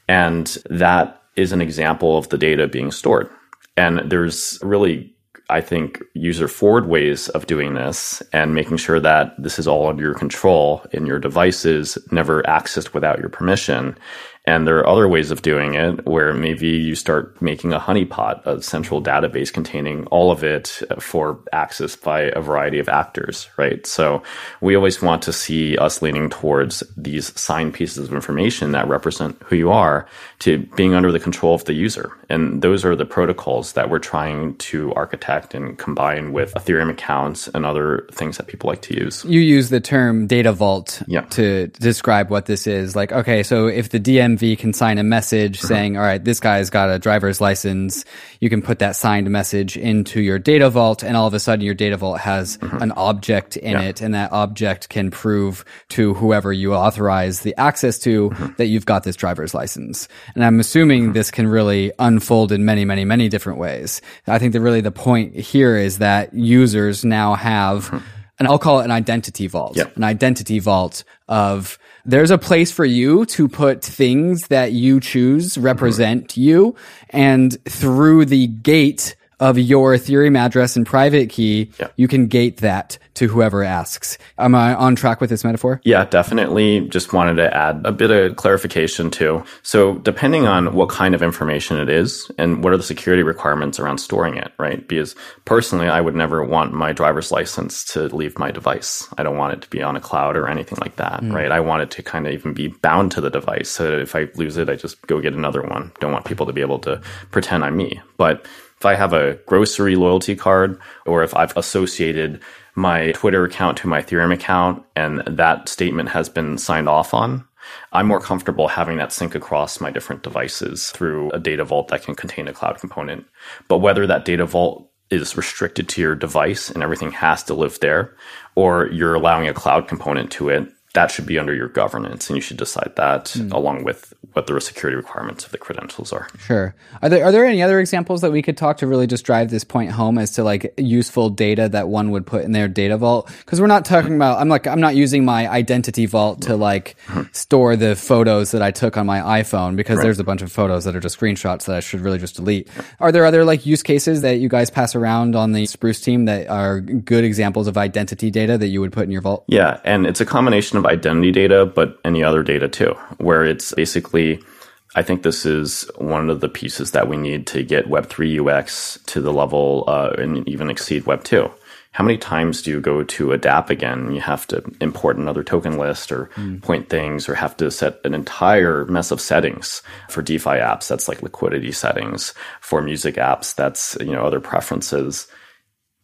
And that is an example of the data being stored. And there's really, I think, user forward ways of doing this and making sure that this is all under your control and your devices never accessed without your permission. And there are other ways of doing it where maybe you start making a honeypot, a central database containing all of it for access by a variety of actors, right? So we always want to see us leaning towards these signed pieces of information that represent who you are to being under the control of the user. And those are the protocols that we're trying to architect and combine with Ethereum accounts and other things that people like to use. You use the term data vault yeah. to describe what this is. Like, okay, so if the DM DMV can sign a message mm-hmm. saying, all right, this guy's got a driver's license. You can put that signed message into your data vault and all of a sudden your data vault has mm-hmm. an object in yeah. it and that object can prove to whoever you authorize the access to mm-hmm. that you've got this driver's license. And I'm assuming mm-hmm. this can really unfold in many, many, many different ways. I think that really the point here is that users now have mm-hmm. And I'll call it an identity vault, yep. an identity vault of there's a place for you to put things that you choose represent mm-hmm. you. And through the gate of your Ethereum address and private key, yeah. you can gate that to whoever asks. Am I on track with this metaphor? Yeah, definitely. Just wanted to add a bit of clarification too. So depending on what kind of information it is and what are the security requirements around storing it, right? Because personally, I would never want my driver's license to leave my device. I don't want it to be on a cloud or anything like that, mm. right? I want it to kind of even be bound to the device so that if I lose it, I just go get another one. Don't want people to be able to pretend I'm me. But if I have a grocery loyalty card or if I've associated my Twitter account to my Ethereum account and that statement has been signed off on, I'm more comfortable having that sync across my different devices through a data vault that can contain a cloud component. But whether that data vault is restricted to your device and everything has to live there, or you're allowing a cloud component to it, that should be under your governance and you should decide that mm. along with what the security requirements of the credentials are. Sure. Are there are there any other examples that we could talk to really just drive this point home as to like useful data that one would put in their data vault? Because we're not talking about I'm like I'm not using my identity vault to like store the photos that I took on my iPhone because there's a bunch of photos that are just screenshots that I should really just delete. Are there other like use cases that you guys pass around on the Spruce team that are good examples of identity data that you would put in your vault? Yeah, and it's a combination of identity data, but any other data too, where it's basically I think this is one of the pieces that we need to get Web3 UX to the level uh, and even exceed Web 2. How many times do you go to a dApp again? You have to import another token list or mm. point things or have to set an entire mess of settings for DeFi apps. That's like liquidity settings for music apps. That's, you know, other preferences.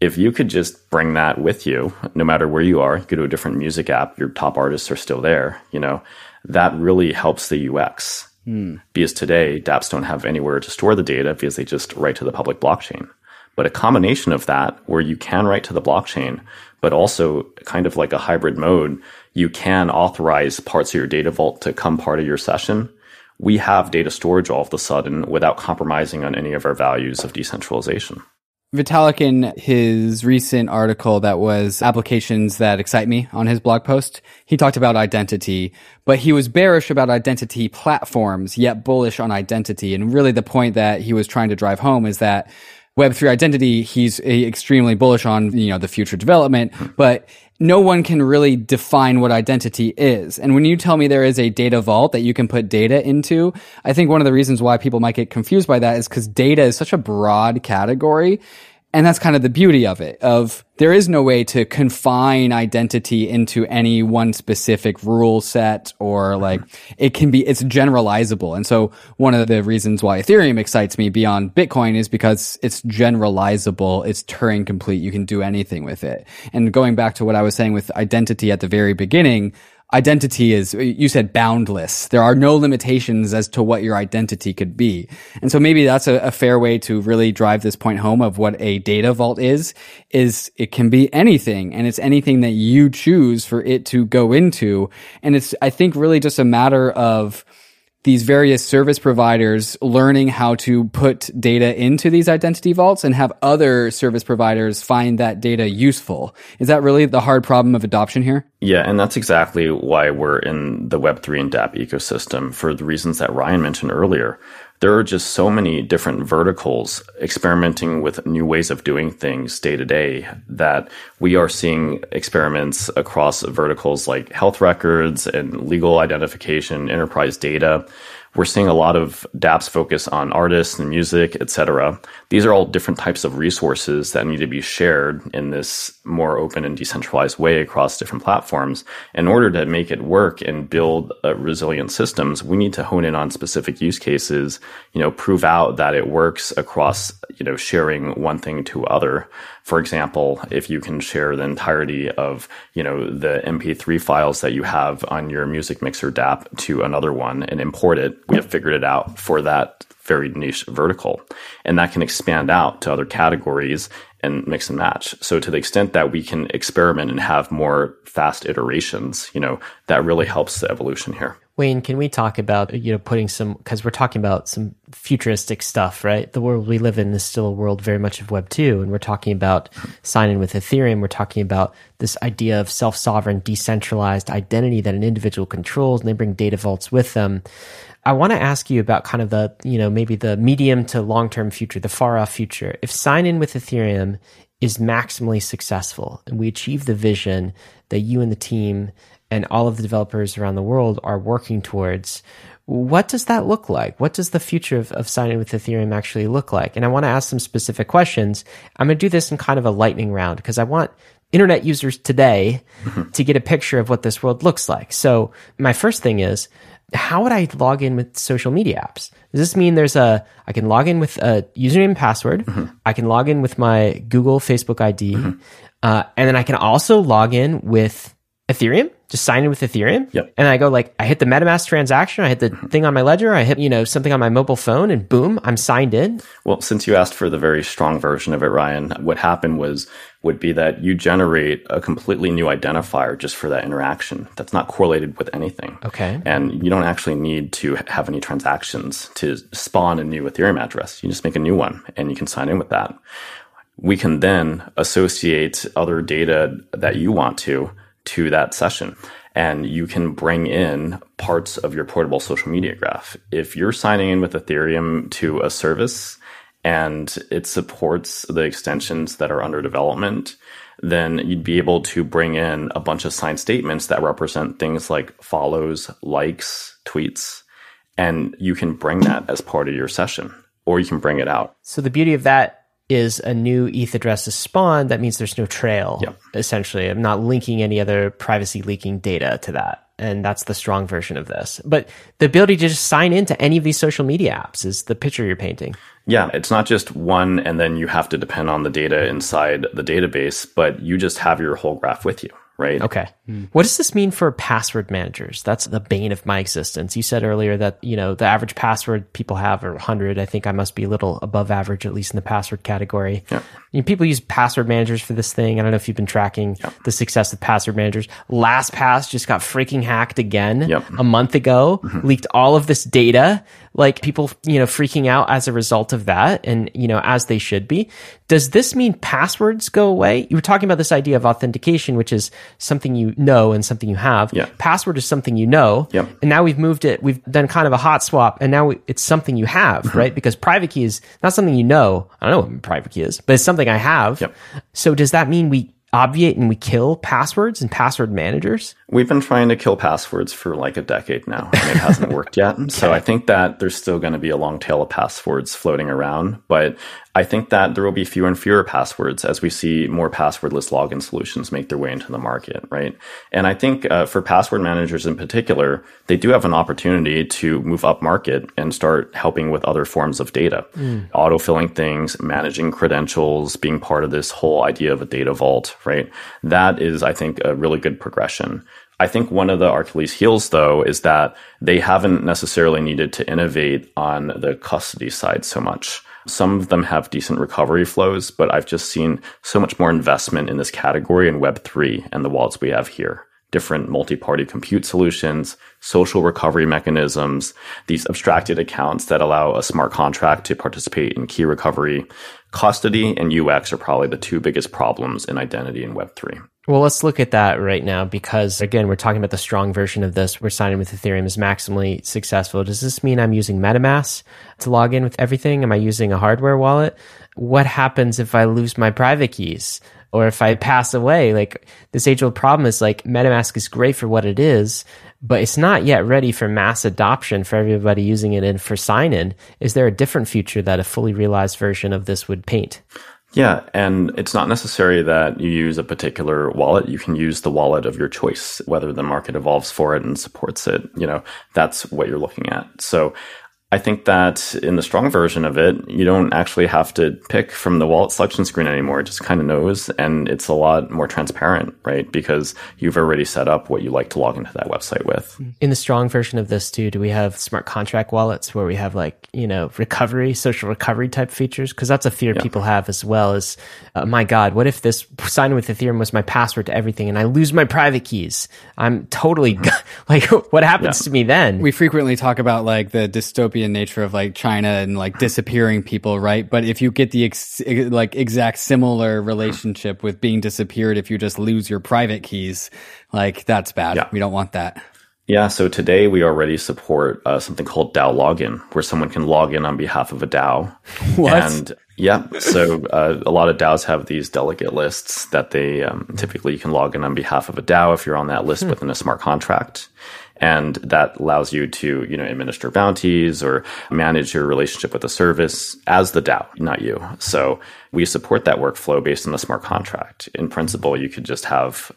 If you could just bring that with you, no matter where you are, you go to a different music app, your top artists are still there, you know, that really helps the UX Mm. Because today, dApps don't have anywhere to store the data because they just write to the public blockchain. But a combination of that, where you can write to the blockchain, but also kind of like a hybrid mode, you can authorize parts of your data vault to come part of your session. We have data storage all of a sudden without compromising on any of our values of decentralization. Vitalik, in his recent article that was applications that excite me on his blog post, he talked about identity, but he was bearish about identity platforms, yet bullish on identity. And really the point that he was trying to drive home is that Web3 identity, he's eh, extremely bullish on, you know, the future development, but no one can really define what identity is. And when you tell me there is a data vault that you can put data into, I think one of the reasons why people might get confused by that is because data is such a broad category and that's kind of the beauty of it, of there is no way to confine identity into any one specific rule set or mm-hmm. like it can be, it's generalizable. And so one of the reasons why Ethereum excites me beyond Bitcoin is because it's generalizable. It's Turing complete. You can do anything with it. And going back to what I was saying with identity at the very beginning, identity is, you said boundless. There are no limitations as to what your identity could be. And so maybe that's a, a, fair way to really drive this point home of what a data vault is, is it can be anything and it's anything that you choose for it to go into. And it's, I think really just a matter of, these various service providers learning how to put data into these identity vaults and have other service providers find that data useful. Is that really the hard problem of adoption here? Yeah, and that's exactly why we're in the Web3 and dApp ecosystem for the reasons that Ryan mentioned earlier there are just so many different verticals experimenting with new ways of doing things day to day that we are seeing experiments across verticals like health records and legal identification, enterprise data. We're seeing a lot of dApps focus on artists and music, etc. These are all different types of resources that need to be shared in this more open and decentralized way across different platforms. In order to make it work and build uh, resilient systems, we need to hone in on specific use cases, you know, prove out that it works across, you know, sharing one thing to other. For example, if you can share the entirety of, you know, the MP3 files that you have on your music mixer dApp to another one and import it, we have figured it out for that very niche vertical. And that can expand out to other categories and mix and match. So to the extent that we can experiment and have more fast iterations, you know, that really helps the evolution here. Wayne, can we talk about, you know, putting some, because we're talking about some futuristic stuff, right? The world we live in is still a world very much of Web 2. And we're talking about sign in with Ethereum. We're talking about this idea of self sovereign, decentralized identity that an individual controls, and they bring data vaults with them. I want to ask you about kind of the, you know, maybe the medium to long term future, the far off future. If sign in with Ethereum is maximally successful and we achieve the vision that you and the team and all of the developers around the world are working towards, what does that look like? What does the future of, of sign in with Ethereum actually look like? And I want to ask some specific questions. I'm going to do this in kind of a lightning round because I want internet users today to get a picture of what this world looks like. So my first thing is, how would I log in with social media apps? Does this mean there's a, I can log in with a username and password. Mm-hmm. I can log in with my Google, Facebook ID. Mm-hmm. Uh, and then I can also log in with Ethereum just sign in with Ethereum. Yep. And I go like, I hit the MetaMask transaction, I hit the hmm. thing on my ledger, I hit, you know, something on my mobile phone and boom, I'm signed in. Well, since you asked for the very strong version of it, Ryan, what happened was, would be that you generate a completely new identifier just for that interaction that's not correlated with anything. Okay. And you don't actually need to have any transactions to spawn a new Ethereum address. You just make a new one and you can sign in with that. We can then associate other data that you want to to that session. And you can bring in parts of your portable social media graph. If you're signing in with Ethereum to a service and it supports the extensions that are under development, then you'd be able to bring in a bunch of signed statements that represent things like follows, likes, tweets, and you can bring that as part of your session or you can bring it out. So the beauty of that is a new ETH address is spawned. That means there's no trail. Yep. Essentially, I'm not linking any other privacy leaking data to that. And that's the strong version of this. But the ability to just sign into any of these social media apps is the picture you're painting. Yeah, it's not just one and then you have to depend on the data inside the database, but you just have your whole graph with you, right? Okay. Hmm. What does this mean for password managers? That's the bane of my existence. You said earlier that, you know, the average password people have are 100. I think I must be a little above average, at least in the password category. Yeah. You know, people use password managers for this thing. I don't know if you've been tracking the success of password managers. LastPass just got freaking hacked again Yep. a month ago, mm-hmm. leaked all of this data. Like people, you know, freaking out as a result of that and, you know, as they should be. Does this mean passwords go away? You were talking about this idea of authentication, which is something you know and something you have. Yeah. Password is something you know. Yep. And now we've moved it, we've done kind of a hot swap and now we, it's something you have, Mm-hmm. right? Because private key is not something you know. I don't know what private key is, but it's something I have. Yep. So does that mean we obviate and we kill passwords and password managers? We've been trying to kill passwords for like a decade now, and it hasn't worked yet. So I think that there's still going to be a long tail of passwords floating around, but I think that there will be fewer and fewer passwords as we see more passwordless login solutions make their way into the market, right? And I think uh, for password managers in particular, they do have an opportunity to move up market and start helping with other forms of data, autofilling things, managing credentials, being part of this whole idea of a data vault, right? That is, I think, a really good progression. I think one of the Achilles heels, though, is that they haven't necessarily needed to innovate on the custody side so much. Some of them have decent recovery flows, but I've just seen so much more investment in this category in Web3 and the wallets we have here. Different multi party compute solutions, social recovery mechanisms, these abstracted accounts that allow a smart contract to participate in key recovery. Custody and UX are probably the two biggest problems in identity in Web3. Well, let's look at that right now because again, we're talking about the strong version of this. We're sign in with Ethereum is maximally successful. Does this mean I'm using MetaMask to log in with everything? Am I using a hardware wallet? What happens if I lose my private keys or if I pass away? Like this age old problem is like MetaMask is great for what it is, but it's not yet ready for mass adoption for everybody using it and for sign in. Is there a different future that a fully realized version of this would paint? Yeah, and it's not necessary that you use a particular wallet. You can use the wallet of your choice, whether the market evolves for it and supports it. You know, that's what you're looking at. So I think that in the strong version of it, you don't actually have to pick from the wallet selection screen anymore. It just kind of knows and it's a lot more transparent, right? Because you've already set up what you like to log into that website with. in the strong version of this too do we have smart contract wallets where we have like you know recovery social recovery type features because that's a fear people have as well as uh, my god what if this sign with ethereum was my password to everything and i lose my private keys i'm totally like what happens Yeah. to me then We frequently talk about like the dystopian nature of like China and like disappearing people, right? But if you get the ex- like exact similar relationship with being disappeared, if you just lose your private keys, like that's bad. Yeah. We don't want that. Yeah, so today we already support uh, something called DAO login, where someone can log in on behalf of a DAO. What? And yeah, so uh, a lot of DAOs have these delegate lists that they um, typically you can log in on behalf of a DAO if you're on that list within a smart contract. And that allows you to, you know, administer bounties or manage your relationship with the service as the DAO, not you. So we support that workflow based on the smart contract. In principle, you could just have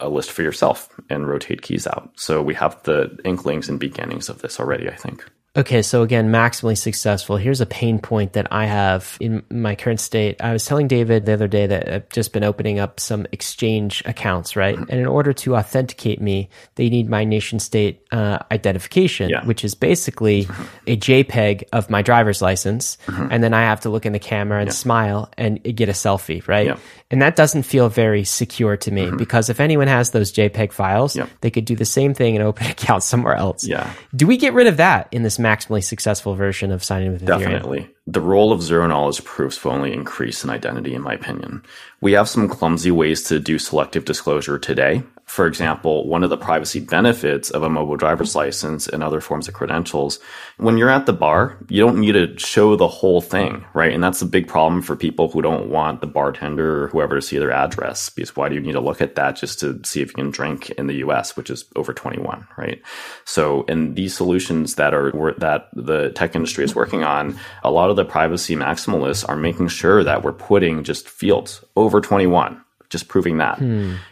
a list for yourself and rotate keys out. So we have the inklings and beginnings of this already, I think. Okay, so again, maximally successful. Here's a pain point that I have in my current state. I was telling David the other day that I've just been opening up some exchange accounts, right? And in order to authenticate me, they need my nation state uh, identification, Yeah. which is basically a JPEG of my driver's license. Mm-hmm. And then I have to look in the camera and smile and get a selfie, right? Yeah. Mm-hmm. And that doesn't feel very secure to me because if anyone has those JPEG files, Yeah. they could do the same thing and open an account somewhere else. Yeah. Do we get rid of that in this maximally successful version of sign in with Ethereum? Definitely. The role of zero knowledge proofs will only increase in identity, in my opinion. We have some clumsy ways to do selective disclosure today. For example, one of the privacy benefits of a mobile driver's license and other forms of credentials, when you're at the bar, you don't need to show the whole thing, right? And that's a big problem for people who don't want the bartender or whoever to see their address. Because why do you need to look at that just to see if you can drink in the US, which is over 21, right? So in these solutions that are that the tech industry is working on, a lot of the privacy maximalists are making sure that we're putting just fields over 21 just proving that.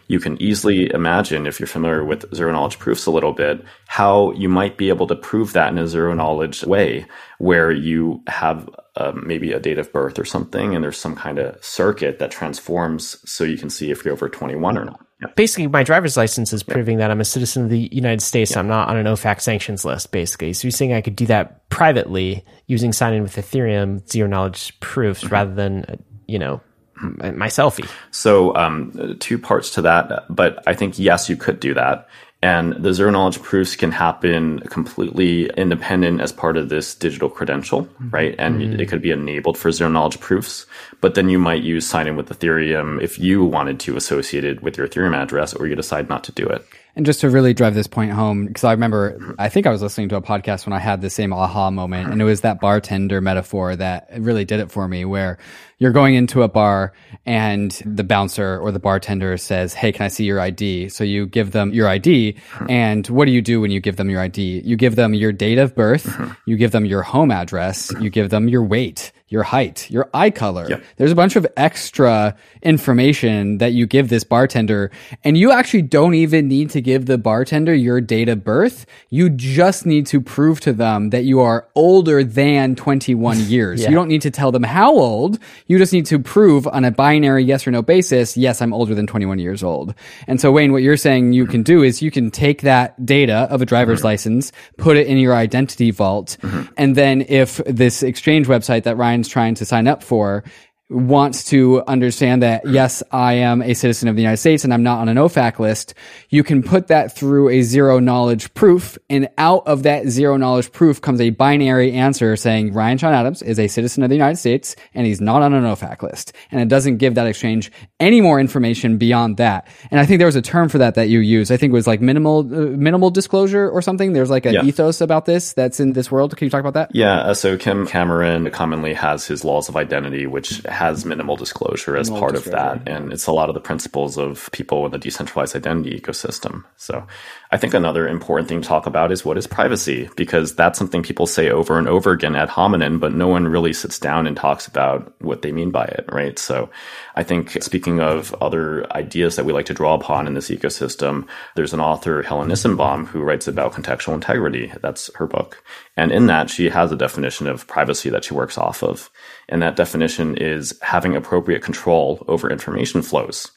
You can easily imagine, if you're familiar with zero knowledge proofs a little bit, how you might be able to prove that in a zero knowledge way, where you have uh, maybe a date of birth or something, and there's some kind of circuit that transforms so you can see if you're over 21 or not. Yeah. Basically, my driver's license is proving that I'm a citizen of the United States. I'm not on an OFAC sanctions list, basically. So you're saying I could do that privately using sign in with Ethereum, zero knowledge proofs, rather than, uh, you know, my selfie. So, um, two parts to that, but I think yes, you could do that. And the zero knowledge proofs can happen completely independent as part of this digital credential, right? And it could be enabled for zero knowledge proofs. But then you might use sign in with Ethereum if you wanted to associate it with your Ethereum address or you decide not to do it. And just to really drive this point home, because I remember, I think I was listening to a podcast when I had the same aha moment, and it was that bartender metaphor that really did it for me, where you're going into a bar and the bouncer or the bartender says, Hey, can I see your ID? So you give them your ID. And what do you do when you give them your ID? You give them your date of birth, mm-hmm. you give them your home address, you give them your weight, your height, your eye color. Yep. There's a bunch of extra information that you give this bartender, and you actually don't even need to give the bartender your date of birth. You just need to prove to them that you are older than 21 years. Yeah. You don't need to tell them how old. You just need to prove on a binary yes or no basis, yes, I'm older than 21 years old. And so, Wayne, what you're saying you can do is you can take that data of a driver's mm-hmm. license, put it in your identity vault, mm-hmm. and then if this exchange website that Trying to sign up for wants to understand that yes, I am a citizen of the United States and I'm not on an OFAC list, you can put that through a zero knowledge proof. And out of that zero knowledge proof comes a binary answer saying Ryan Sean Adams is a citizen of the United States and he's not on an OFAC list. And it doesn't give that exchange any more information beyond that. And I think there was a term for that that you used. I think it was like minimal, uh, minimal disclosure or something. There's like an Yeah. ethos about this that's in this world. Can you talk about that? Yeah, uh, so Kim Cameron commonly has his laws of identity, which has minimal disclosure as part of that. And it's a lot of the principles of people in the decentralized identity ecosystem. So I think another important thing to talk about is what is privacy, because that's something people say over and over again ad hominem, but no one really sits down and talks about what they mean by it, right? So I think speaking of other ideas that we like to draw upon in this ecosystem, there's an author, Helen Nissenbaum, who writes about contextual integrity. That's her book. And in that, she has a definition of privacy that she works off of. And that definition is having appropriate control over information flows.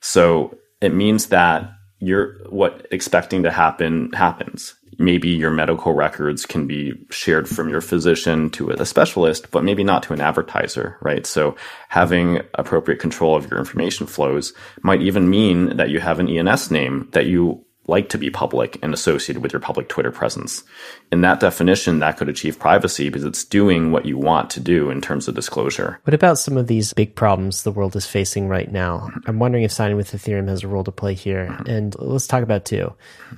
So it means that you're what expecting to happen happens. Maybe your medical records can be shared from your physician to a specialist, but maybe not to an advertiser, right? So having appropriate control of your information flows might even mean that you have an ENS name that you like to be public and associated with your public Twitter presence. In that definition, that could achieve privacy because it's doing what you want to do in terms of disclosure. What about some of these big problems the world is facing right now? I'm wondering if sign in with Ethereum has a role to play here. And let's talk about two.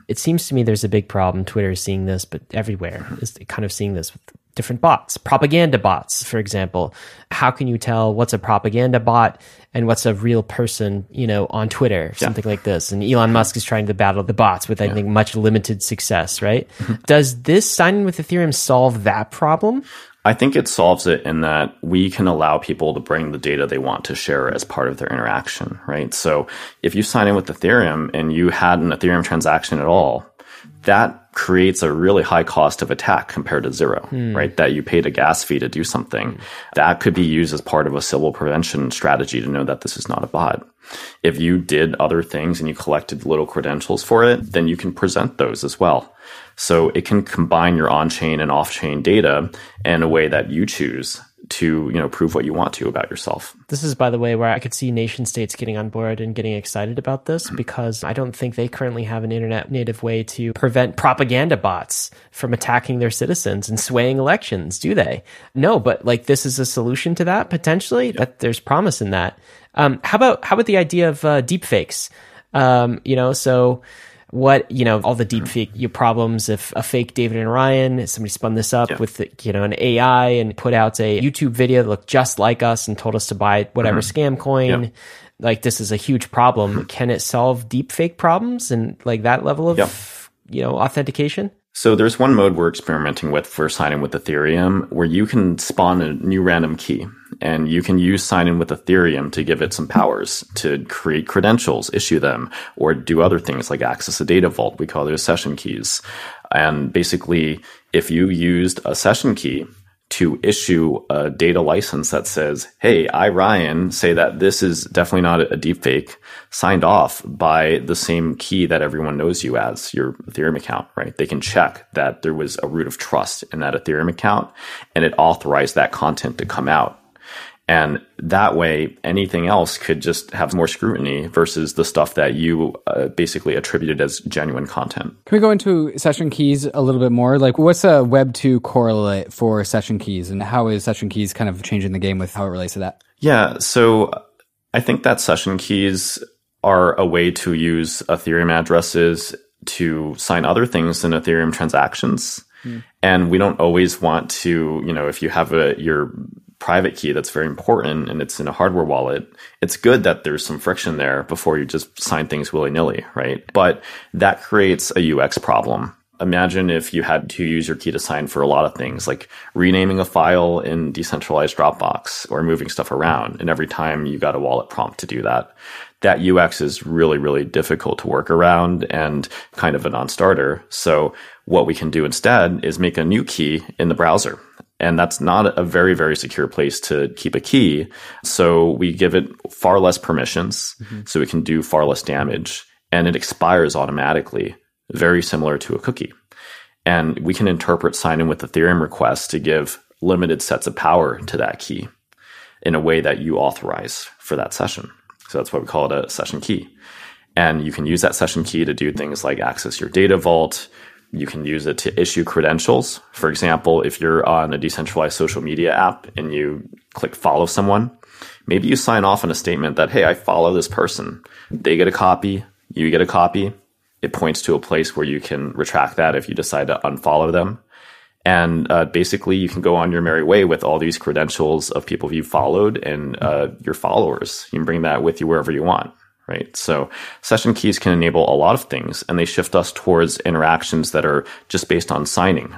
It seems to me there's a big problem. Twitter is seeing this, but everywhere is kind of seeing this with different bots, propaganda bots, for example. How can you tell what's a propaganda bot and what's a real person, you know, on Twitter, something like this? And Elon Musk is trying to battle the bots with, I think, much limited success, right? Mm-hmm. Does this sign in with Ethereum solve that problem? I think it solves it in that we can allow people to bring the data they want to share as part of their interaction, right? So if you sign in with Ethereum and you had an Ethereum transaction at all, that creates a really high cost of attack compared to zero, Hmm. right? That you paid a gas fee to do something. That could be used as part of a Sybil prevention strategy to know that this is not a bot. If you did other things and you collected little credentials for it, then you can present those as well. So it can combine your on-chain and off-chain data in a way that you choose to, you know, prove what you want to about yourself. This is, by the way, where I could see nation states getting on board and getting excited about this because I don't think they currently have an internet native way to prevent propaganda bots from attacking their citizens and swaying elections, do they? No, but like this is a solution to that potentially. That there's promise in that. Um, how about how about the idea of uh, deep fakes? Um, you know, so what you know all the deep mm-hmm. fake you problems if a fake David and Ryan somebody spun this up with you know an AI and put out a YouTube video that looked just like us and told us to buy whatever mm-hmm. scam coin like this is a huge problem. Mm-hmm. Can it solve deep fake problems and like that level of you know authentication So there's one mode we're experimenting with for sign in with Ethereum where you can spawn a new random key and you can use sign in with Ethereum to give it some powers to create credentials, issue them, or do other things like access a data vault. We call those session keys. And basically, if you used a session key to issue a data license that says, Hey, I, Ryan, say that this is definitely not a deep fake signed off by the same key that everyone knows you as your Ethereum account, right? They can check that there was a root of trust in that Ethereum account and it authorized that content to come out. And that way, anything else could just have more scrutiny versus the stuff that you uh, basically attributed as genuine content. Can we go into session keys a little bit more? Like, what's a Web 2 correlate for session keys, and how is session keys kind of changing the game with how it relates to that? Yeah, so I think that session keys are a way to use Ethereum addresses to sign other things than Ethereum transactions. And we don't always want to, you know, if you have a your private key that's very important and it's in a hardware wallet, it's good that there's some friction there before you just sign things willy-nilly, right? But that creates a UX problem imagine if you had to use your key to sign for a lot of things like renaming a file in decentralized Dropbox or moving stuff around. And every time you got a wallet prompt to do that, that UX is really, really difficult to work around and kind of a non-starter. So what we can do instead is make a new key in the browser. And that's not a very, very secure place to keep a key. So we give it far less permissions mm-hmm. so it can do far less damage and it expires automatically very similar to a cookie. And we can interpret sign in with Ethereum requests to give limited sets of power to that key in a way that you authorize for that session. So that's why we call it a session key. And you can use that session key to do things like access your data vault. You can use it to issue credentials. For example, if you're on a decentralized social media app and you click follow someone, maybe you sign off on a statement that, hey, I follow this person. They get a copy, you get a copy. It points to a place where you can retract that if you decide to unfollow them. And uh, basically, you can go on your merry way with all these credentials of people you've followed and uh, your followers. You can bring that with you wherever you want, right? So, session keys can enable a lot of things, and they shift us towards interactions that are just based on signing.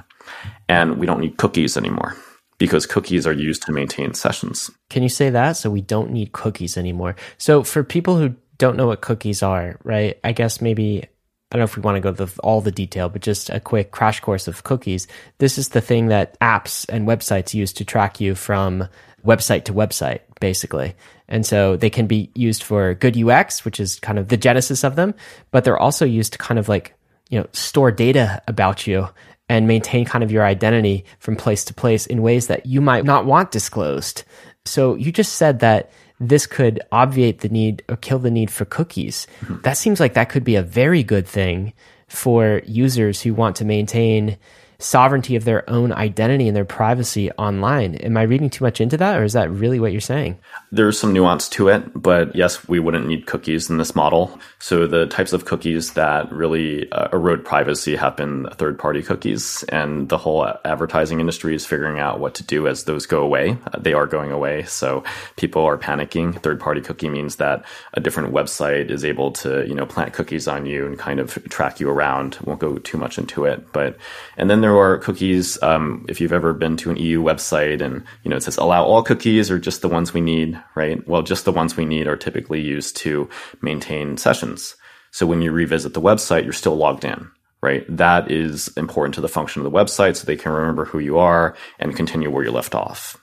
And we don't need cookies anymore because cookies are used to maintain sessions. Can you say that? So we don't need cookies anymore. So for people who don't know what cookies are, right? I guess maybe I don't know if we want to go all the detail, but just a quick crash course of cookies. This is the thing that apps and websites use to track you from website to website, basically. And so they can be used for good UX, which is kind of the genesis of them, but they're also used to kind of like, you know, store data about you and maintain kind of your identity from place to place in ways that you might not want disclosed. So you just said that this could obviate the need or kill the need for cookies. Mm-hmm. That seems like that could be a very good thing for users who want to maintain sovereignty of their own identity and their privacy online. Am I reading too much into that or is that really what you're saying? There's some nuance to it, but yes, we wouldn't need cookies in this model. So the types of cookies that really uh, erode privacy have been third party cookies, and the whole advertising industry is figuring out what to do as those go away. Uh, they are going away, so people are panicking. Third party cookie means that a different website is able to, you know, plant cookies on you and kind of track you around. Won't go too much into it, but and then there cookies. Um, if you've ever been to an EU website and you know it says allow all cookies or just the ones we need, right? Well, just the ones we need are typically used to maintain sessions. So when you revisit the website, you're still logged in, right? That is important to the function of the website so they can remember who you are and continue where you left off.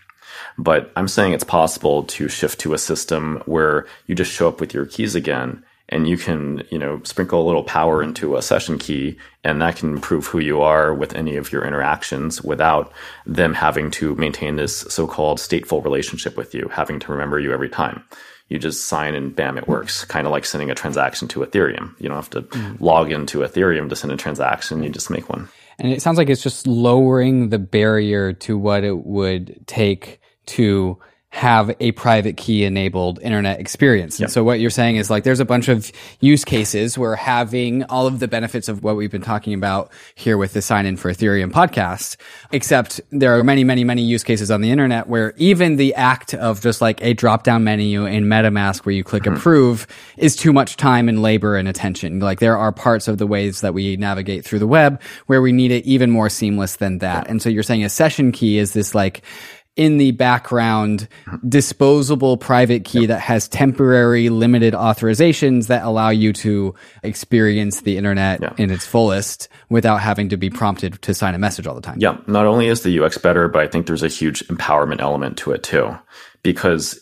But I'm saying it's possible to shift to a system where you just show up with your keys again and you can, you know, sprinkle a little power into a session key and that can prove who you are with any of your interactions without them having to maintain this so-called stateful relationship with you, having to remember you every time. You just sign and bam, it works. Kind of like sending a transaction to Ethereum. You don't have to mm. log into Ethereum to send a transaction. You just make one. And it sounds like it's just lowering the barrier to what it would take to have a private key enabled internet experience. And yep. so what you're saying is like there's a bunch of use cases where having all of the benefits of what we've been talking about here with the sign in for Ethereum podcast, except there are many, many, many use cases on the internet where even the act of just like a drop down menu in MetaMask where you click mm-hmm. approve is too much time and labor and attention. Like there are parts of the ways that we navigate through the web where we need it even more seamless than that. And so you're saying a session key is this like in the background disposable private key that has temporary limited authorizations that allow you to experience the internet yeah. in its fullest without having to be prompted to sign a message all the time. Yeah. Not only is the UX better, but I think there's a huge empowerment element to it too. Because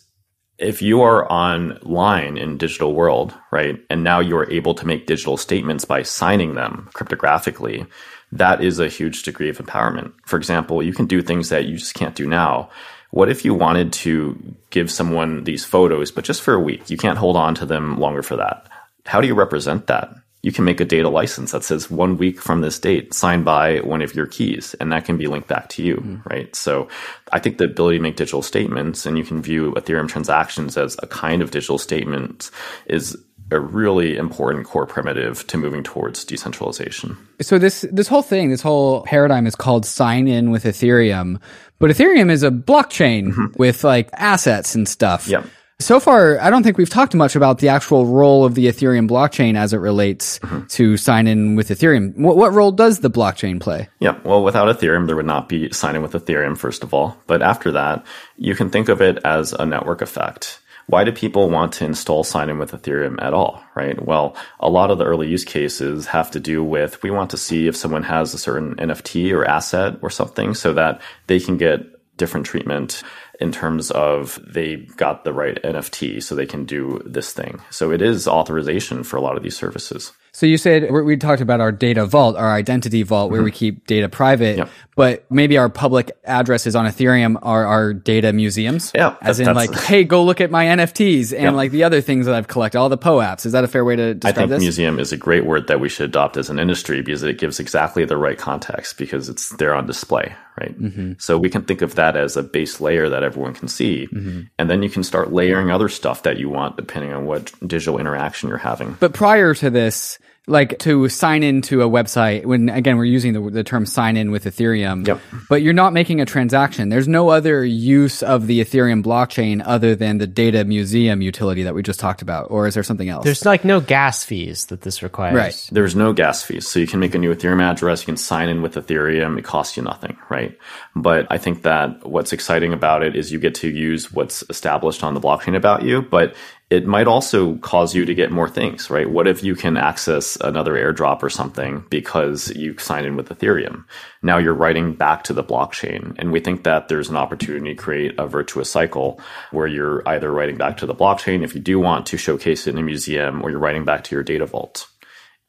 if you are online in digital world, right, and now you're able to make digital statements by signing them cryptographically, that is a huge degree of empowerment. For example, you can do things that you just can't do now. What if you wanted to give someone these photos, but just for a week? You can't hold on to them longer for that. How do you represent that? You can make a data license that says one week from this date, signed by one of your keys, and that can be linked back to you, mm. right? So I think the ability to make digital statements and you can view Ethereum transactions as a kind of digital statement is a really important core primitive to moving towards decentralization. So this this whole thing, this whole paradigm is called sign in with Ethereum, but Ethereum is a blockchain mm-hmm. with like assets and stuff. Yeah. So far, I don't think we've talked much about the actual role of the Ethereum blockchain as it relates mm-hmm. to sign in with Ethereum. What, what role does the blockchain play? Yeah, well, without Ethereum, there would not be sign in with Ethereum, first of all. But after that, you can think of it as a network effect why do people want to install sign in with Ethereum at all, right? Well, a lot of the early use cases have to do with we want to see if someone has a certain NFT or asset or something so that they can get different treatment in terms of they got the right NFT so they can do this thing. So it is authorization for a lot of these services. So you said we talked about our data vault, our identity vault, where mm-hmm. we keep data private, yep. but maybe our public addresses on Ethereum are our data museums. Yeah, as in like, hey, go look at my NFTs and like the other things that I've collected, all the POAPs. Is that a fair way to describe I think this? museum is a great word that we should adopt as an industry because it gives exactly the right context because it's there on display, right? Mm-hmm. So we can think of that as a base layer that everyone can see, mm-hmm. and then you can start layering other stuff that you want depending on what digital interaction you're having. But prior to this like to sign into a website when again we're using the, the term sign in with ethereum. Yep. but you're not making a transaction. There's no other use of the ethereum blockchain other than the data museum utility that we just talked about or is there something else? There's like no gas fees that this requires. Right. There's no gas fees. So you can make a new ethereum address you can sign in with ethereum it costs you nothing right? But i think that what's exciting about it is you get to use what's established on the blockchain about you but it might also cause you to get more things, right? What if you can access another airdrop or something because you signed in with Ethereum? Now you're writing back to the blockchain. And we think that there's an opportunity to create a virtuous cycle where you're either writing back to the blockchain if you do want to showcase it in a museum or you're writing back to your data vault.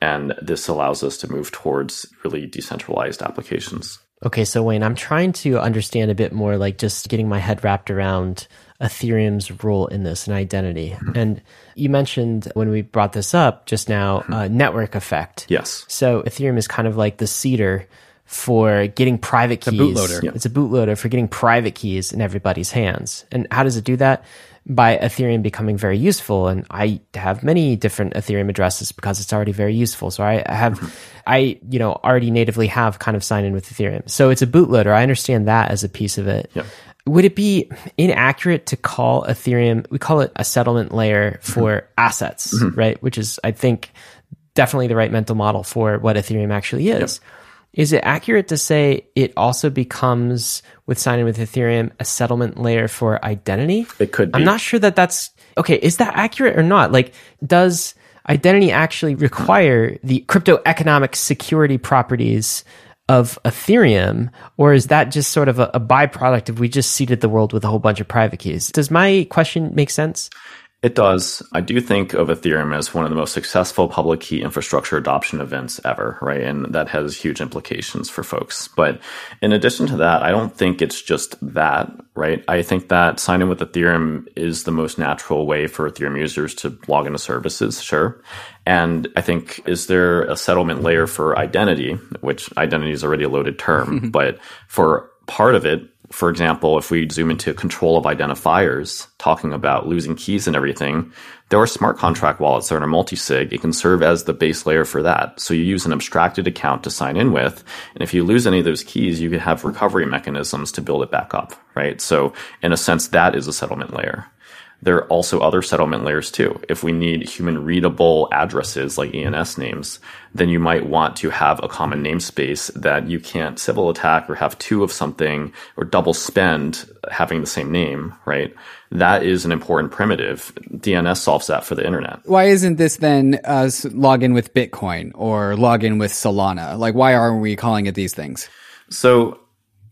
And this allows us to move towards really decentralized applications. Okay, so Wayne, I'm trying to understand a bit more, like just getting my head wrapped around Ethereum's role in this and identity. Mm-hmm. And you mentioned when we brought this up just now, mm-hmm. uh, network effect. Yes. So Ethereum is kind of like the seeder for getting private keys. It's a bootloader. Yeah. It's a bootloader for getting private keys in everybody's hands. And how does it do that? By Ethereum becoming very useful. And I have many different Ethereum addresses because it's already very useful. So I have. I, you know, already natively have kind of signed in with Ethereum. So it's a bootloader. I understand that as a piece of it. Yeah would it be inaccurate to call Ethereum, we call it a settlement layer for mm-hmm. assets, mm-hmm. right? Which is, I think, definitely the right mental model for what Ethereum actually is. Yep. Is it accurate to say it also becomes, with signing with Ethereum, a settlement layer for identity? It could be. I'm not sure that that's, okay, is that accurate or not? Like, does, identity actually require the crypto economic security properties of Ethereum, or is that just sort of a, a byproduct if we just seeded the world with a whole bunch of private keys? Does my question make sense? It does. I do think of Ethereum as one of the most successful public key infrastructure adoption events ever, right? And that has huge implications for folks. But in addition to that, I don't think it's just that, right? I think that signing with Ethereum is the most natural way for Ethereum users to log into services, sure. And I think, is there a settlement layer for identity, which identity is already a loaded term, mhm. but for part of it, for example, if we zoom into control of identifiers, talking about losing keys and everything, there are smart contract wallets that are multi-sig. It can serve as the base layer for that. So you use an abstracted account to sign in with. And if you lose any of those keys, you can have recovery mechanisms to build it back up, right? So in a sense, that is a settlement layer. There are also other settlement layers too. If we need human readable addresses like ENS names, then you might want to have a common namespace that you can't Sybil attack or have two of something or double spend having the same name, right? That is an important primitive. DNS solves that for the internet. Why isn't this then uh, us log in with Bitcoin or log in with Solana? Like, why aren't we calling it these things? So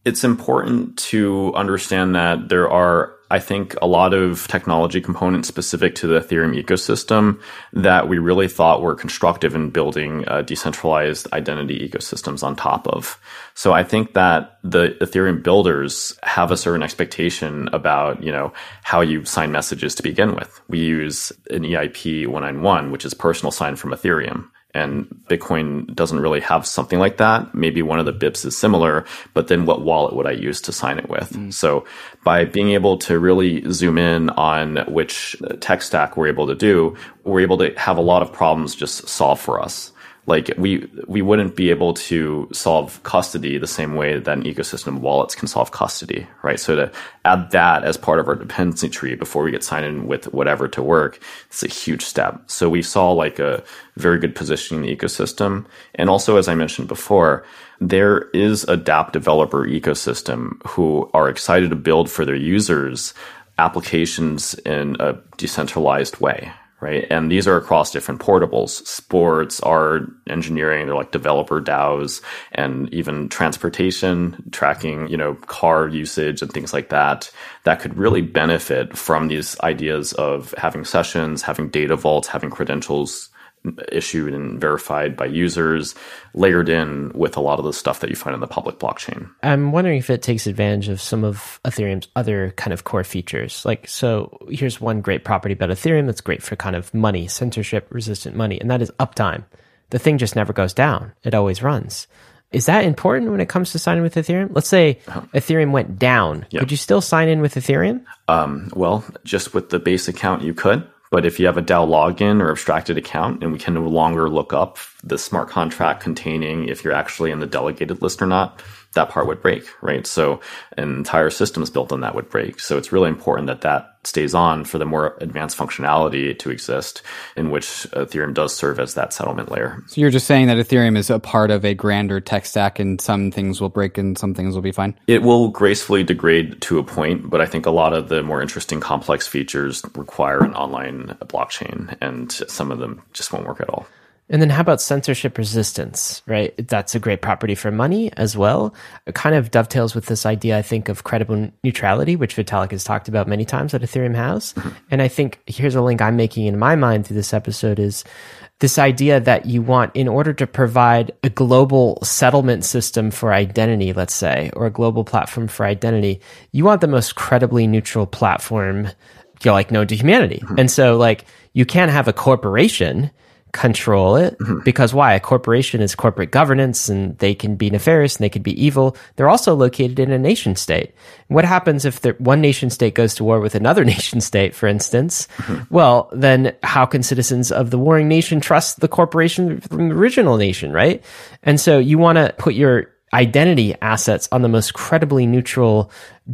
it's important to understand that there are I think a lot of technology components specific to the Ethereum ecosystem that we really thought were constructive in building uh, decentralized identity ecosystems on top of. So I think that the Ethereum builders have a certain expectation about, you know, how you sign messages to begin with. We use an EIP 191, which is personal sign from Ethereum and Bitcoin doesn't really have something like that. Maybe one of the BIPs is similar, but then what wallet would I use to sign it with? Mm. So by being able to really zoom in on which tech stack we're able to do, we're able to have a lot of problems just solve for us like we we wouldn't be able to solve custody the same way that an ecosystem wallets can solve custody, right? So to add that as part of our dependency tree before we get signed in with whatever to work, it's a huge step. So we saw like a very good positioning in the ecosystem, and also as I mentioned before, there is a dApp developer ecosystem who are excited to build for their users applications in a decentralized way, right? And these are across different portables, sports, art, engineering, they're like developer DAOs and even transportation, tracking, you know, car usage and things like that, that could really benefit from these ideas of having sessions, having data vaults, having credentials issued and verified by users, layered in with a lot of the stuff that you find in the public blockchain. I'm wondering if it takes advantage of some of Ethereum's other kind of core features. Like, so here's one great property about Ethereum that's great for kind of money, censorship resistant money, and that is uptime. The thing just never goes down, it always runs. Is that important when it comes to signing with Ethereum? Let's say uh-huh. Ethereum went down. Yep. Could you still sign in with Ethereum? Um, well, just with the base account, you could. But if you have a DAO login or abstracted account, and we can no longer look up the smart contract containing if you're actually in the delegated list or not, that part would break, right? So an entire systems built on that would break. So it's really important that that stays on for the more advanced functionality to exist, in which Ethereum does serve as that settlement layer. So you're just saying that Ethereum is a part of a grander tech stack and some things will break and some things will be fine? It will gracefully degrade to a point, but I think a lot of the more interesting complex features require an online blockchain and some of them just won't work at all. And then how about censorship resistance, right? That's a great property for money as well. It kind of dovetails with this idea, I think, of credible neutrality, which Vitalik has talked about many times that Ethereum has. Mm-hmm. And I think here's a link I'm making in my mind through this episode is this idea that you want, in order to provide a global settlement system for identity, let's say, or a global platform for identity, you want the most credibly neutral platform, you know, like known to humanity. Mm-hmm. And so like you can't have a corporation control it mm-hmm. because why a corporation is corporate governance and they can be nefarious and they can be evil they're also located in a nation state what happens if the, one nation state goes to war with another nation state for instance mm-hmm. well then how can citizens of the warring nation trust the corporation from the original nation right and so you want to put your identity assets on the most credibly neutral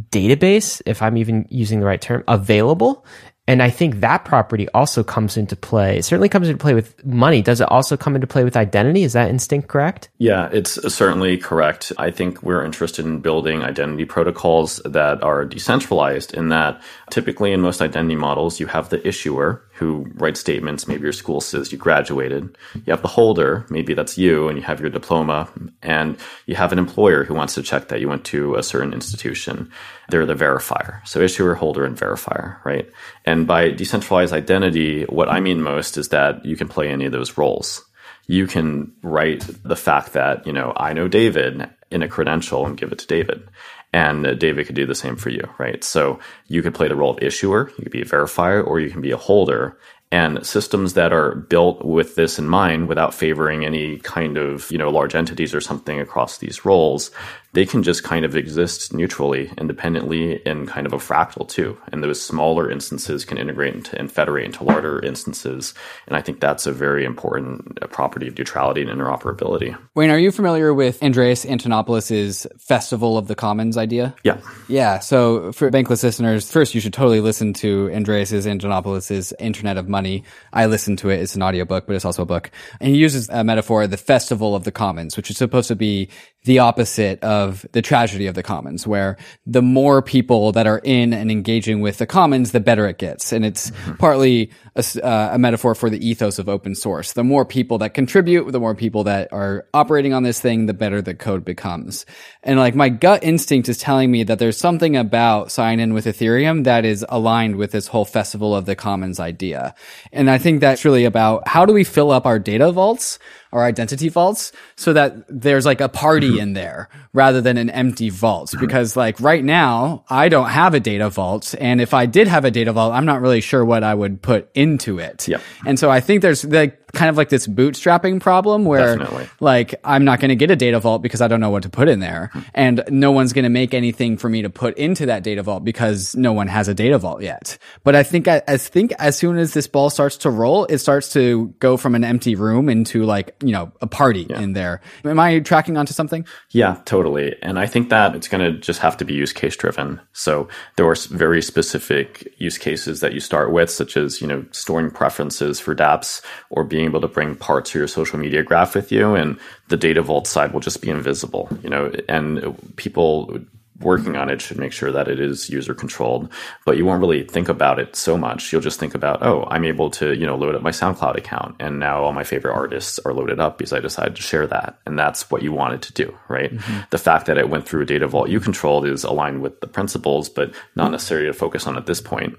database, if I'm even using the right term, available. And I think that property also comes into play. It certainly comes into play with money. Does it also come into play with identity? Is that instinct correct? Yeah, it's certainly correct. I think we're interested in building identity protocols that are decentralized in that typically in most identity models, you have the issuer who writes statements. Maybe your school says you graduated. You have the holder, maybe that's you, and you have your diploma. And you have an employer who wants to check that you went to a certain institution. They're the verifier. So issuer, holder, and verifier, right? And by decentralized identity, what I mean most is that you can play any of those roles. You can write the fact that, you know, I know David in a credential and give it to David and uh, David could do the same for you, right? So you could play the role of issuer, you could be a verifier, or you can be a holder. And systems that are built with this in mind without favoring any kind of, you know, large entities or something across these roles, they can just kind of exist neutrally, independently in kind of a fractal too. And those smaller instances can integrate into and federate into larger instances. And I think that's a very important uh, property of neutrality and interoperability. Wayne, are you familiar with Andreas Antonopoulos' Festival of the Commons idea? Yeah. Yeah. So for Bankless listeners, first you should totally listen to Andreas Antonopoulos' Internet of Money. I listened to it. It's an audiobook, but it's also a book. And he uses a metaphor, the Festival of the Commons, which is supposed to be the opposite of the tragedy of the commons, where the more people that are in and engaging with the commons, the better it gets. And it's mm-hmm. partly a, uh, a, metaphor for the ethos of open source. The more people that contribute, the more people that are operating on this thing, the better the code becomes. And like my gut instinct is telling me that there's something about sign in with Ethereum that is aligned with this whole festival of the commons idea. And I think that's really about how do we fill up our data vaults our identity vaults so that there's like a party mm-hmm. in there rather than an empty vault. Mm-hmm. Because like right now, I don't have a data vault. And if I did have a data vault, I'm not really sure what I would put into it. Yep. And so I think there's like kind of like this bootstrapping problem where Definitely. like I'm not going to get a data vault because I don't know what to put in there. And no one's going to make anything for me to put into that data vault because no one has a data vault yet. But I think I, I think as soon as this ball starts to roll, it starts to go from an empty room into like you know, a party yeah. in there. Am I tracking onto something? Yeah, totally. And I think that it's going to just have to be use case driven. So there are very specific use cases that you start with, such as, you know, storing preferences for dApps or being able to bring parts of your social media graph with you. And the data vault side will just be invisible, you know, and people working on it should make sure that it is user controlled but you won't really think about it so much. You'll just think about oh i'm able to you know load up my soundcloud account and now all my favorite artists are loaded up because i decided to share that. And that's what you wanted to do right? Mm-hmm. the fact that it went through a data vault you controlled is aligned with the principles but not necessarily to focus on at this point.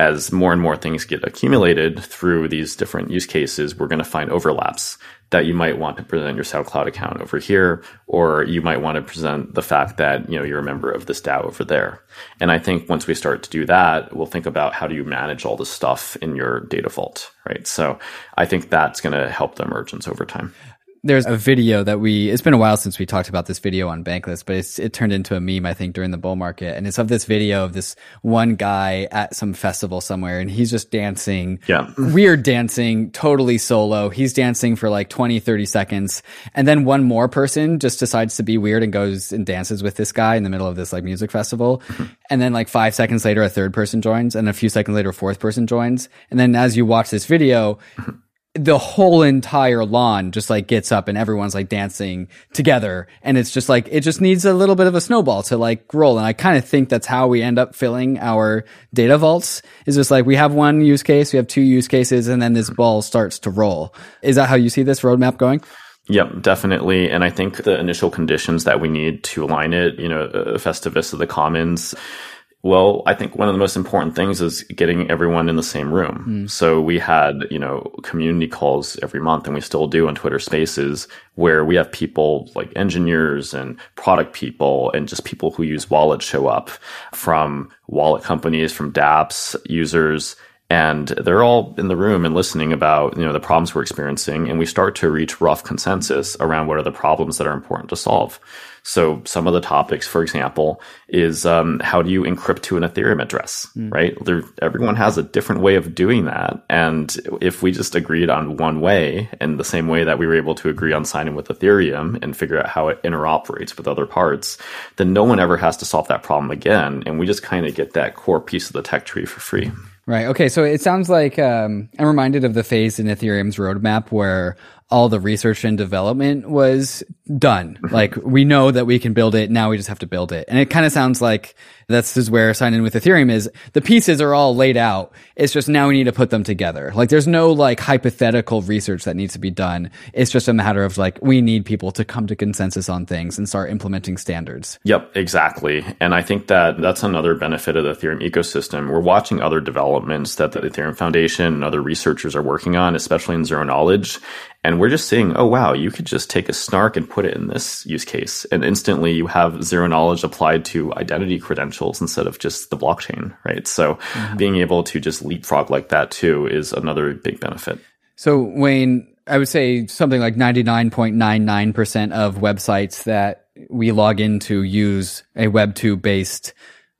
As more and more things get accumulated through these different use cases we're going to find overlaps that you might want to present your SoundCloud account over here, or you might want to present the fact that, you know, you're a member of this DAO over there. And I think once we start to do that, we'll think about how do you manage all this stuff in your data vault, right? So I think that's going to help the emergence over time there's a video that we it's been a while since we talked about this video on bankless but it's it turned into a meme i think during the bull market. And it's of this video of this one guy at some festival somewhere and he's just dancing. Yeah. Weird dancing totally solo. He's dancing for like 20 30 seconds. And then one more person just decides to be weird and goes and dances with this guy in the middle of this like music festival. Mm-hmm. and then like five seconds later a third person joins and a few seconds later a fourth person joins. And then as you watch this video mm-hmm the whole entire lawn just like gets up and everyone's like dancing together. And it's just like it just needs a little bit of a snowball to like roll. And i kind of think that's how we end up filling our data vaults is just like we have one use case we have two use cases and then this ball starts to roll. Is that how you see this roadmap going? Yep, definitely. And I think the initial conditions that we need to align it, you know, uh, Festivus of the Commons, well, I think one of the most important things is getting everyone in the same room. Mm. So we had, you know, community calls every month and we still do on Twitter spaces where we have people like engineers and product people and just people who use wallets show up from wallet companies, from dApps users. And they're all in the room and listening about, you know, the problems we're experiencing. And we start to reach rough consensus around what are the problems that are important to solve. So some of the topics, for example, is um, how do you encrypt to an Ethereum address, mm. right? There, everyone has a different way of doing that. And if we just agreed on one way in the same way that we were able to agree on signing with Ethereum and figure out how it interoperates with other parts, then no one ever has to solve that problem again. And we just kind of get that core piece of the tech tree for free. Right. Okay. So it sounds like um, I'm reminded of the phase in Ethereum's roadmap where all the research and development was done. Mm-hmm. like we know that we can build it. Now we just have to build it. And it kind of sounds like that's is where sign in with Ethereum is. The pieces are all laid out. It's just now we need to put them together. Like there's no like hypothetical research that needs to be done. It's just a matter of like we need people to come to consensus on things and start implementing standards. Yep, exactly. And I think that that's another benefit of the Ethereum ecosystem. We're watching other developments that the Ethereum Foundation and other researchers are working on, especially in zero knowledge. And we're just seeing, oh, wow, you could just take a snark and put it in this use case. And instantly you have zero knowledge applied to identity credentials instead of just the blockchain, right? So mm-hmm. being able to just leapfrog like that too is another big benefit. So, Wayne, I would say something like 99.99% of websites that we log into use a Web2 based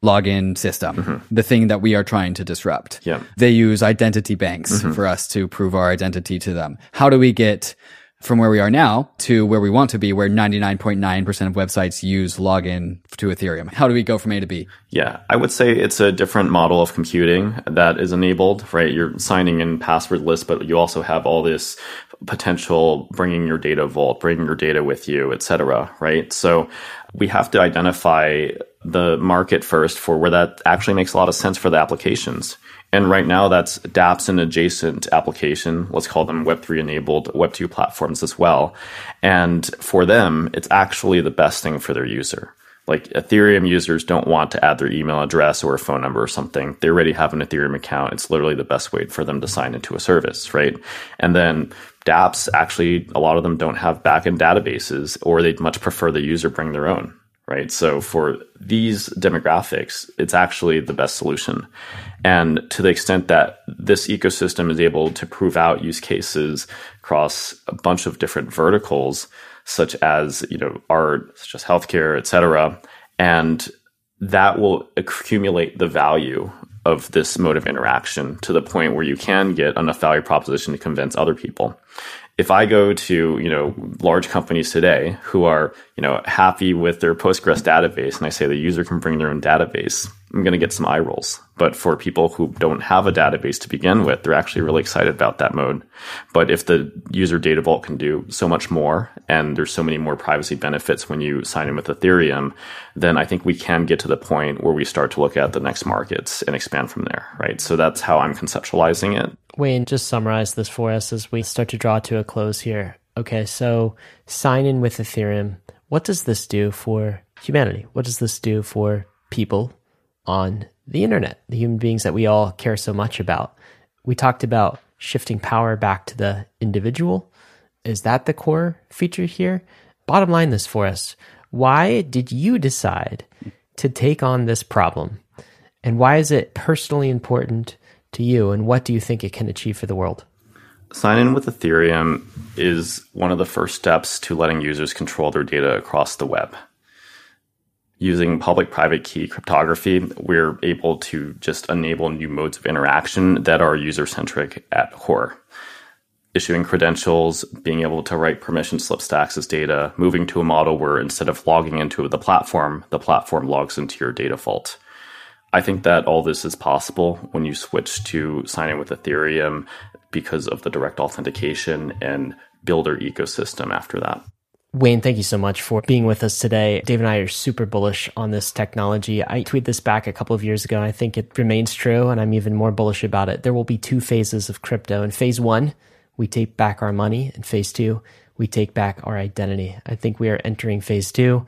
login system, mm-hmm. the thing that we are trying to disrupt. Yeah. They use identity banks mm-hmm. for us to prove our identity to them. How do we get from where we are now to where we want to be, where 99.9% of websites use login to Ethereum? How do we go from A to B? Yeah, I would say it's a different model of computing that is enabled, right? You're signing in passwordless, but you also have all this potential bringing your data vault, bringing your data with you, et cetera, right? So we have to identify the market first for where that actually makes a lot of sense for the applications. And right now, that's dApps and adjacent application. Let's call them Web3 enabled Web2 platforms as well. And for them, it's actually the best thing for their user. Like Ethereum users don't want to add their email address or a phone number or something. They already have an Ethereum account. It's literally the best way for them to sign into a service, right? And then dApps actually, a lot of them don't have backend databases or they'd much prefer the user bring their own right? So for these demographics, it's actually the best solution. And to the extent that this ecosystem is able to prove out use cases across a bunch of different verticals, such as, you know, art, such as healthcare, et cetera, and that will accumulate the value of this mode of interaction to the point where you can get enough value proposition to convince other people if I go to, you know, large companies today who are, you know, happy with their Postgres database and I say the user can bring their own database, I'm going to get some eye rolls. But for people who don't have a database to begin with, they're actually really excited about that mode. But if the user data vault can do so much more and there's so many more privacy benefits when you sign in with Ethereum, then I think we can get to the point where we start to look at the next markets and expand from there, right? So that's how I'm conceptualizing it. Wayne, just summarize this for us as we start to draw to a close here. Okay, so sign in with Ethereum. What does this do for humanity? What does this do for people on the internet, the human beings that we all care so much about. We talked about shifting power back to the individual. Is that the core feature here? Bottom line this for us. Why did you decide to take on this problem? And why is it personally important to you? And what do you think it can achieve for the world? Sign in with Ethereum is one of the first steps to letting users control their data across the web using public private key cryptography, we're able to just enable new modes of interaction that are user centric at core. Issuing credentials, being able to write permission slips to access data, moving to a model where instead of logging into the platform, the platform logs into your data vault. I think that all this is possible when you switch to signing with Ethereum because of the direct authentication and builder ecosystem after that. Wayne, thank you so much for being with us today. Dave and I are super bullish on this technology. I tweeted this back a couple of years ago. I think it remains true, and I'm even more bullish about it. There will be two phases of crypto. In phase one, we take back our money. In phase two, we take back our identity. I think we are entering phase two.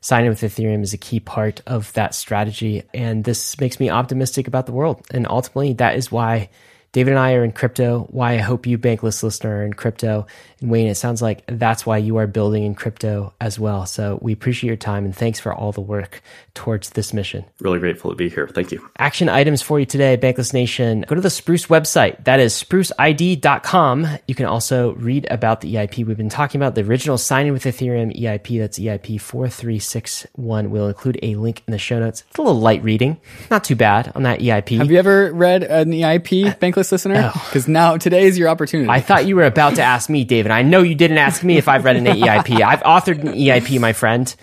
Signing with Ethereum is a key part of that strategy. And this makes me optimistic about the world. And ultimately, that is why David and I are in crypto. Why I hope you bankless listener are in crypto. And Wayne, it sounds like that's why you are building in crypto as well. So we appreciate your time and thanks for all the work towards this mission. Really grateful to be here. Thank you. Action items for you today, Bankless Nation. Go to the Spruce website. That is spruceid.com. You can also read about the EIP we've been talking about, the original signing with Ethereum EIP. That's EIP 4361. We'll include a link in the show notes. It's a little light reading. Not too bad on that EIP. Have you ever read an EIP, Bankless listener? Oh. Because now today is your opportunity. I thought you were about to ask me, David. I know you didn't ask me if I've read an EIP. I've authored an EIP, my friend.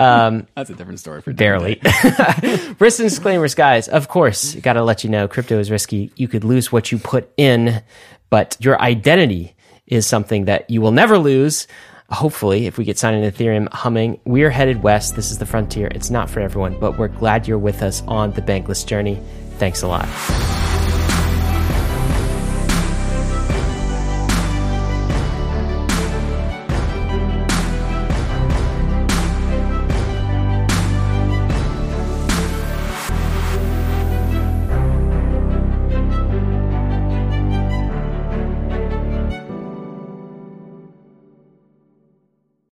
Um, That's a different story for barely. Risks and disclaimers, guys. Of course, got to let you know crypto is risky. You could lose what you put in, but your identity is something that you will never lose. Hopefully, if we get signed in Ethereum humming, we're headed west. This is the frontier. It's not for everyone, but we're glad you're with us on the bankless journey. Thanks a lot.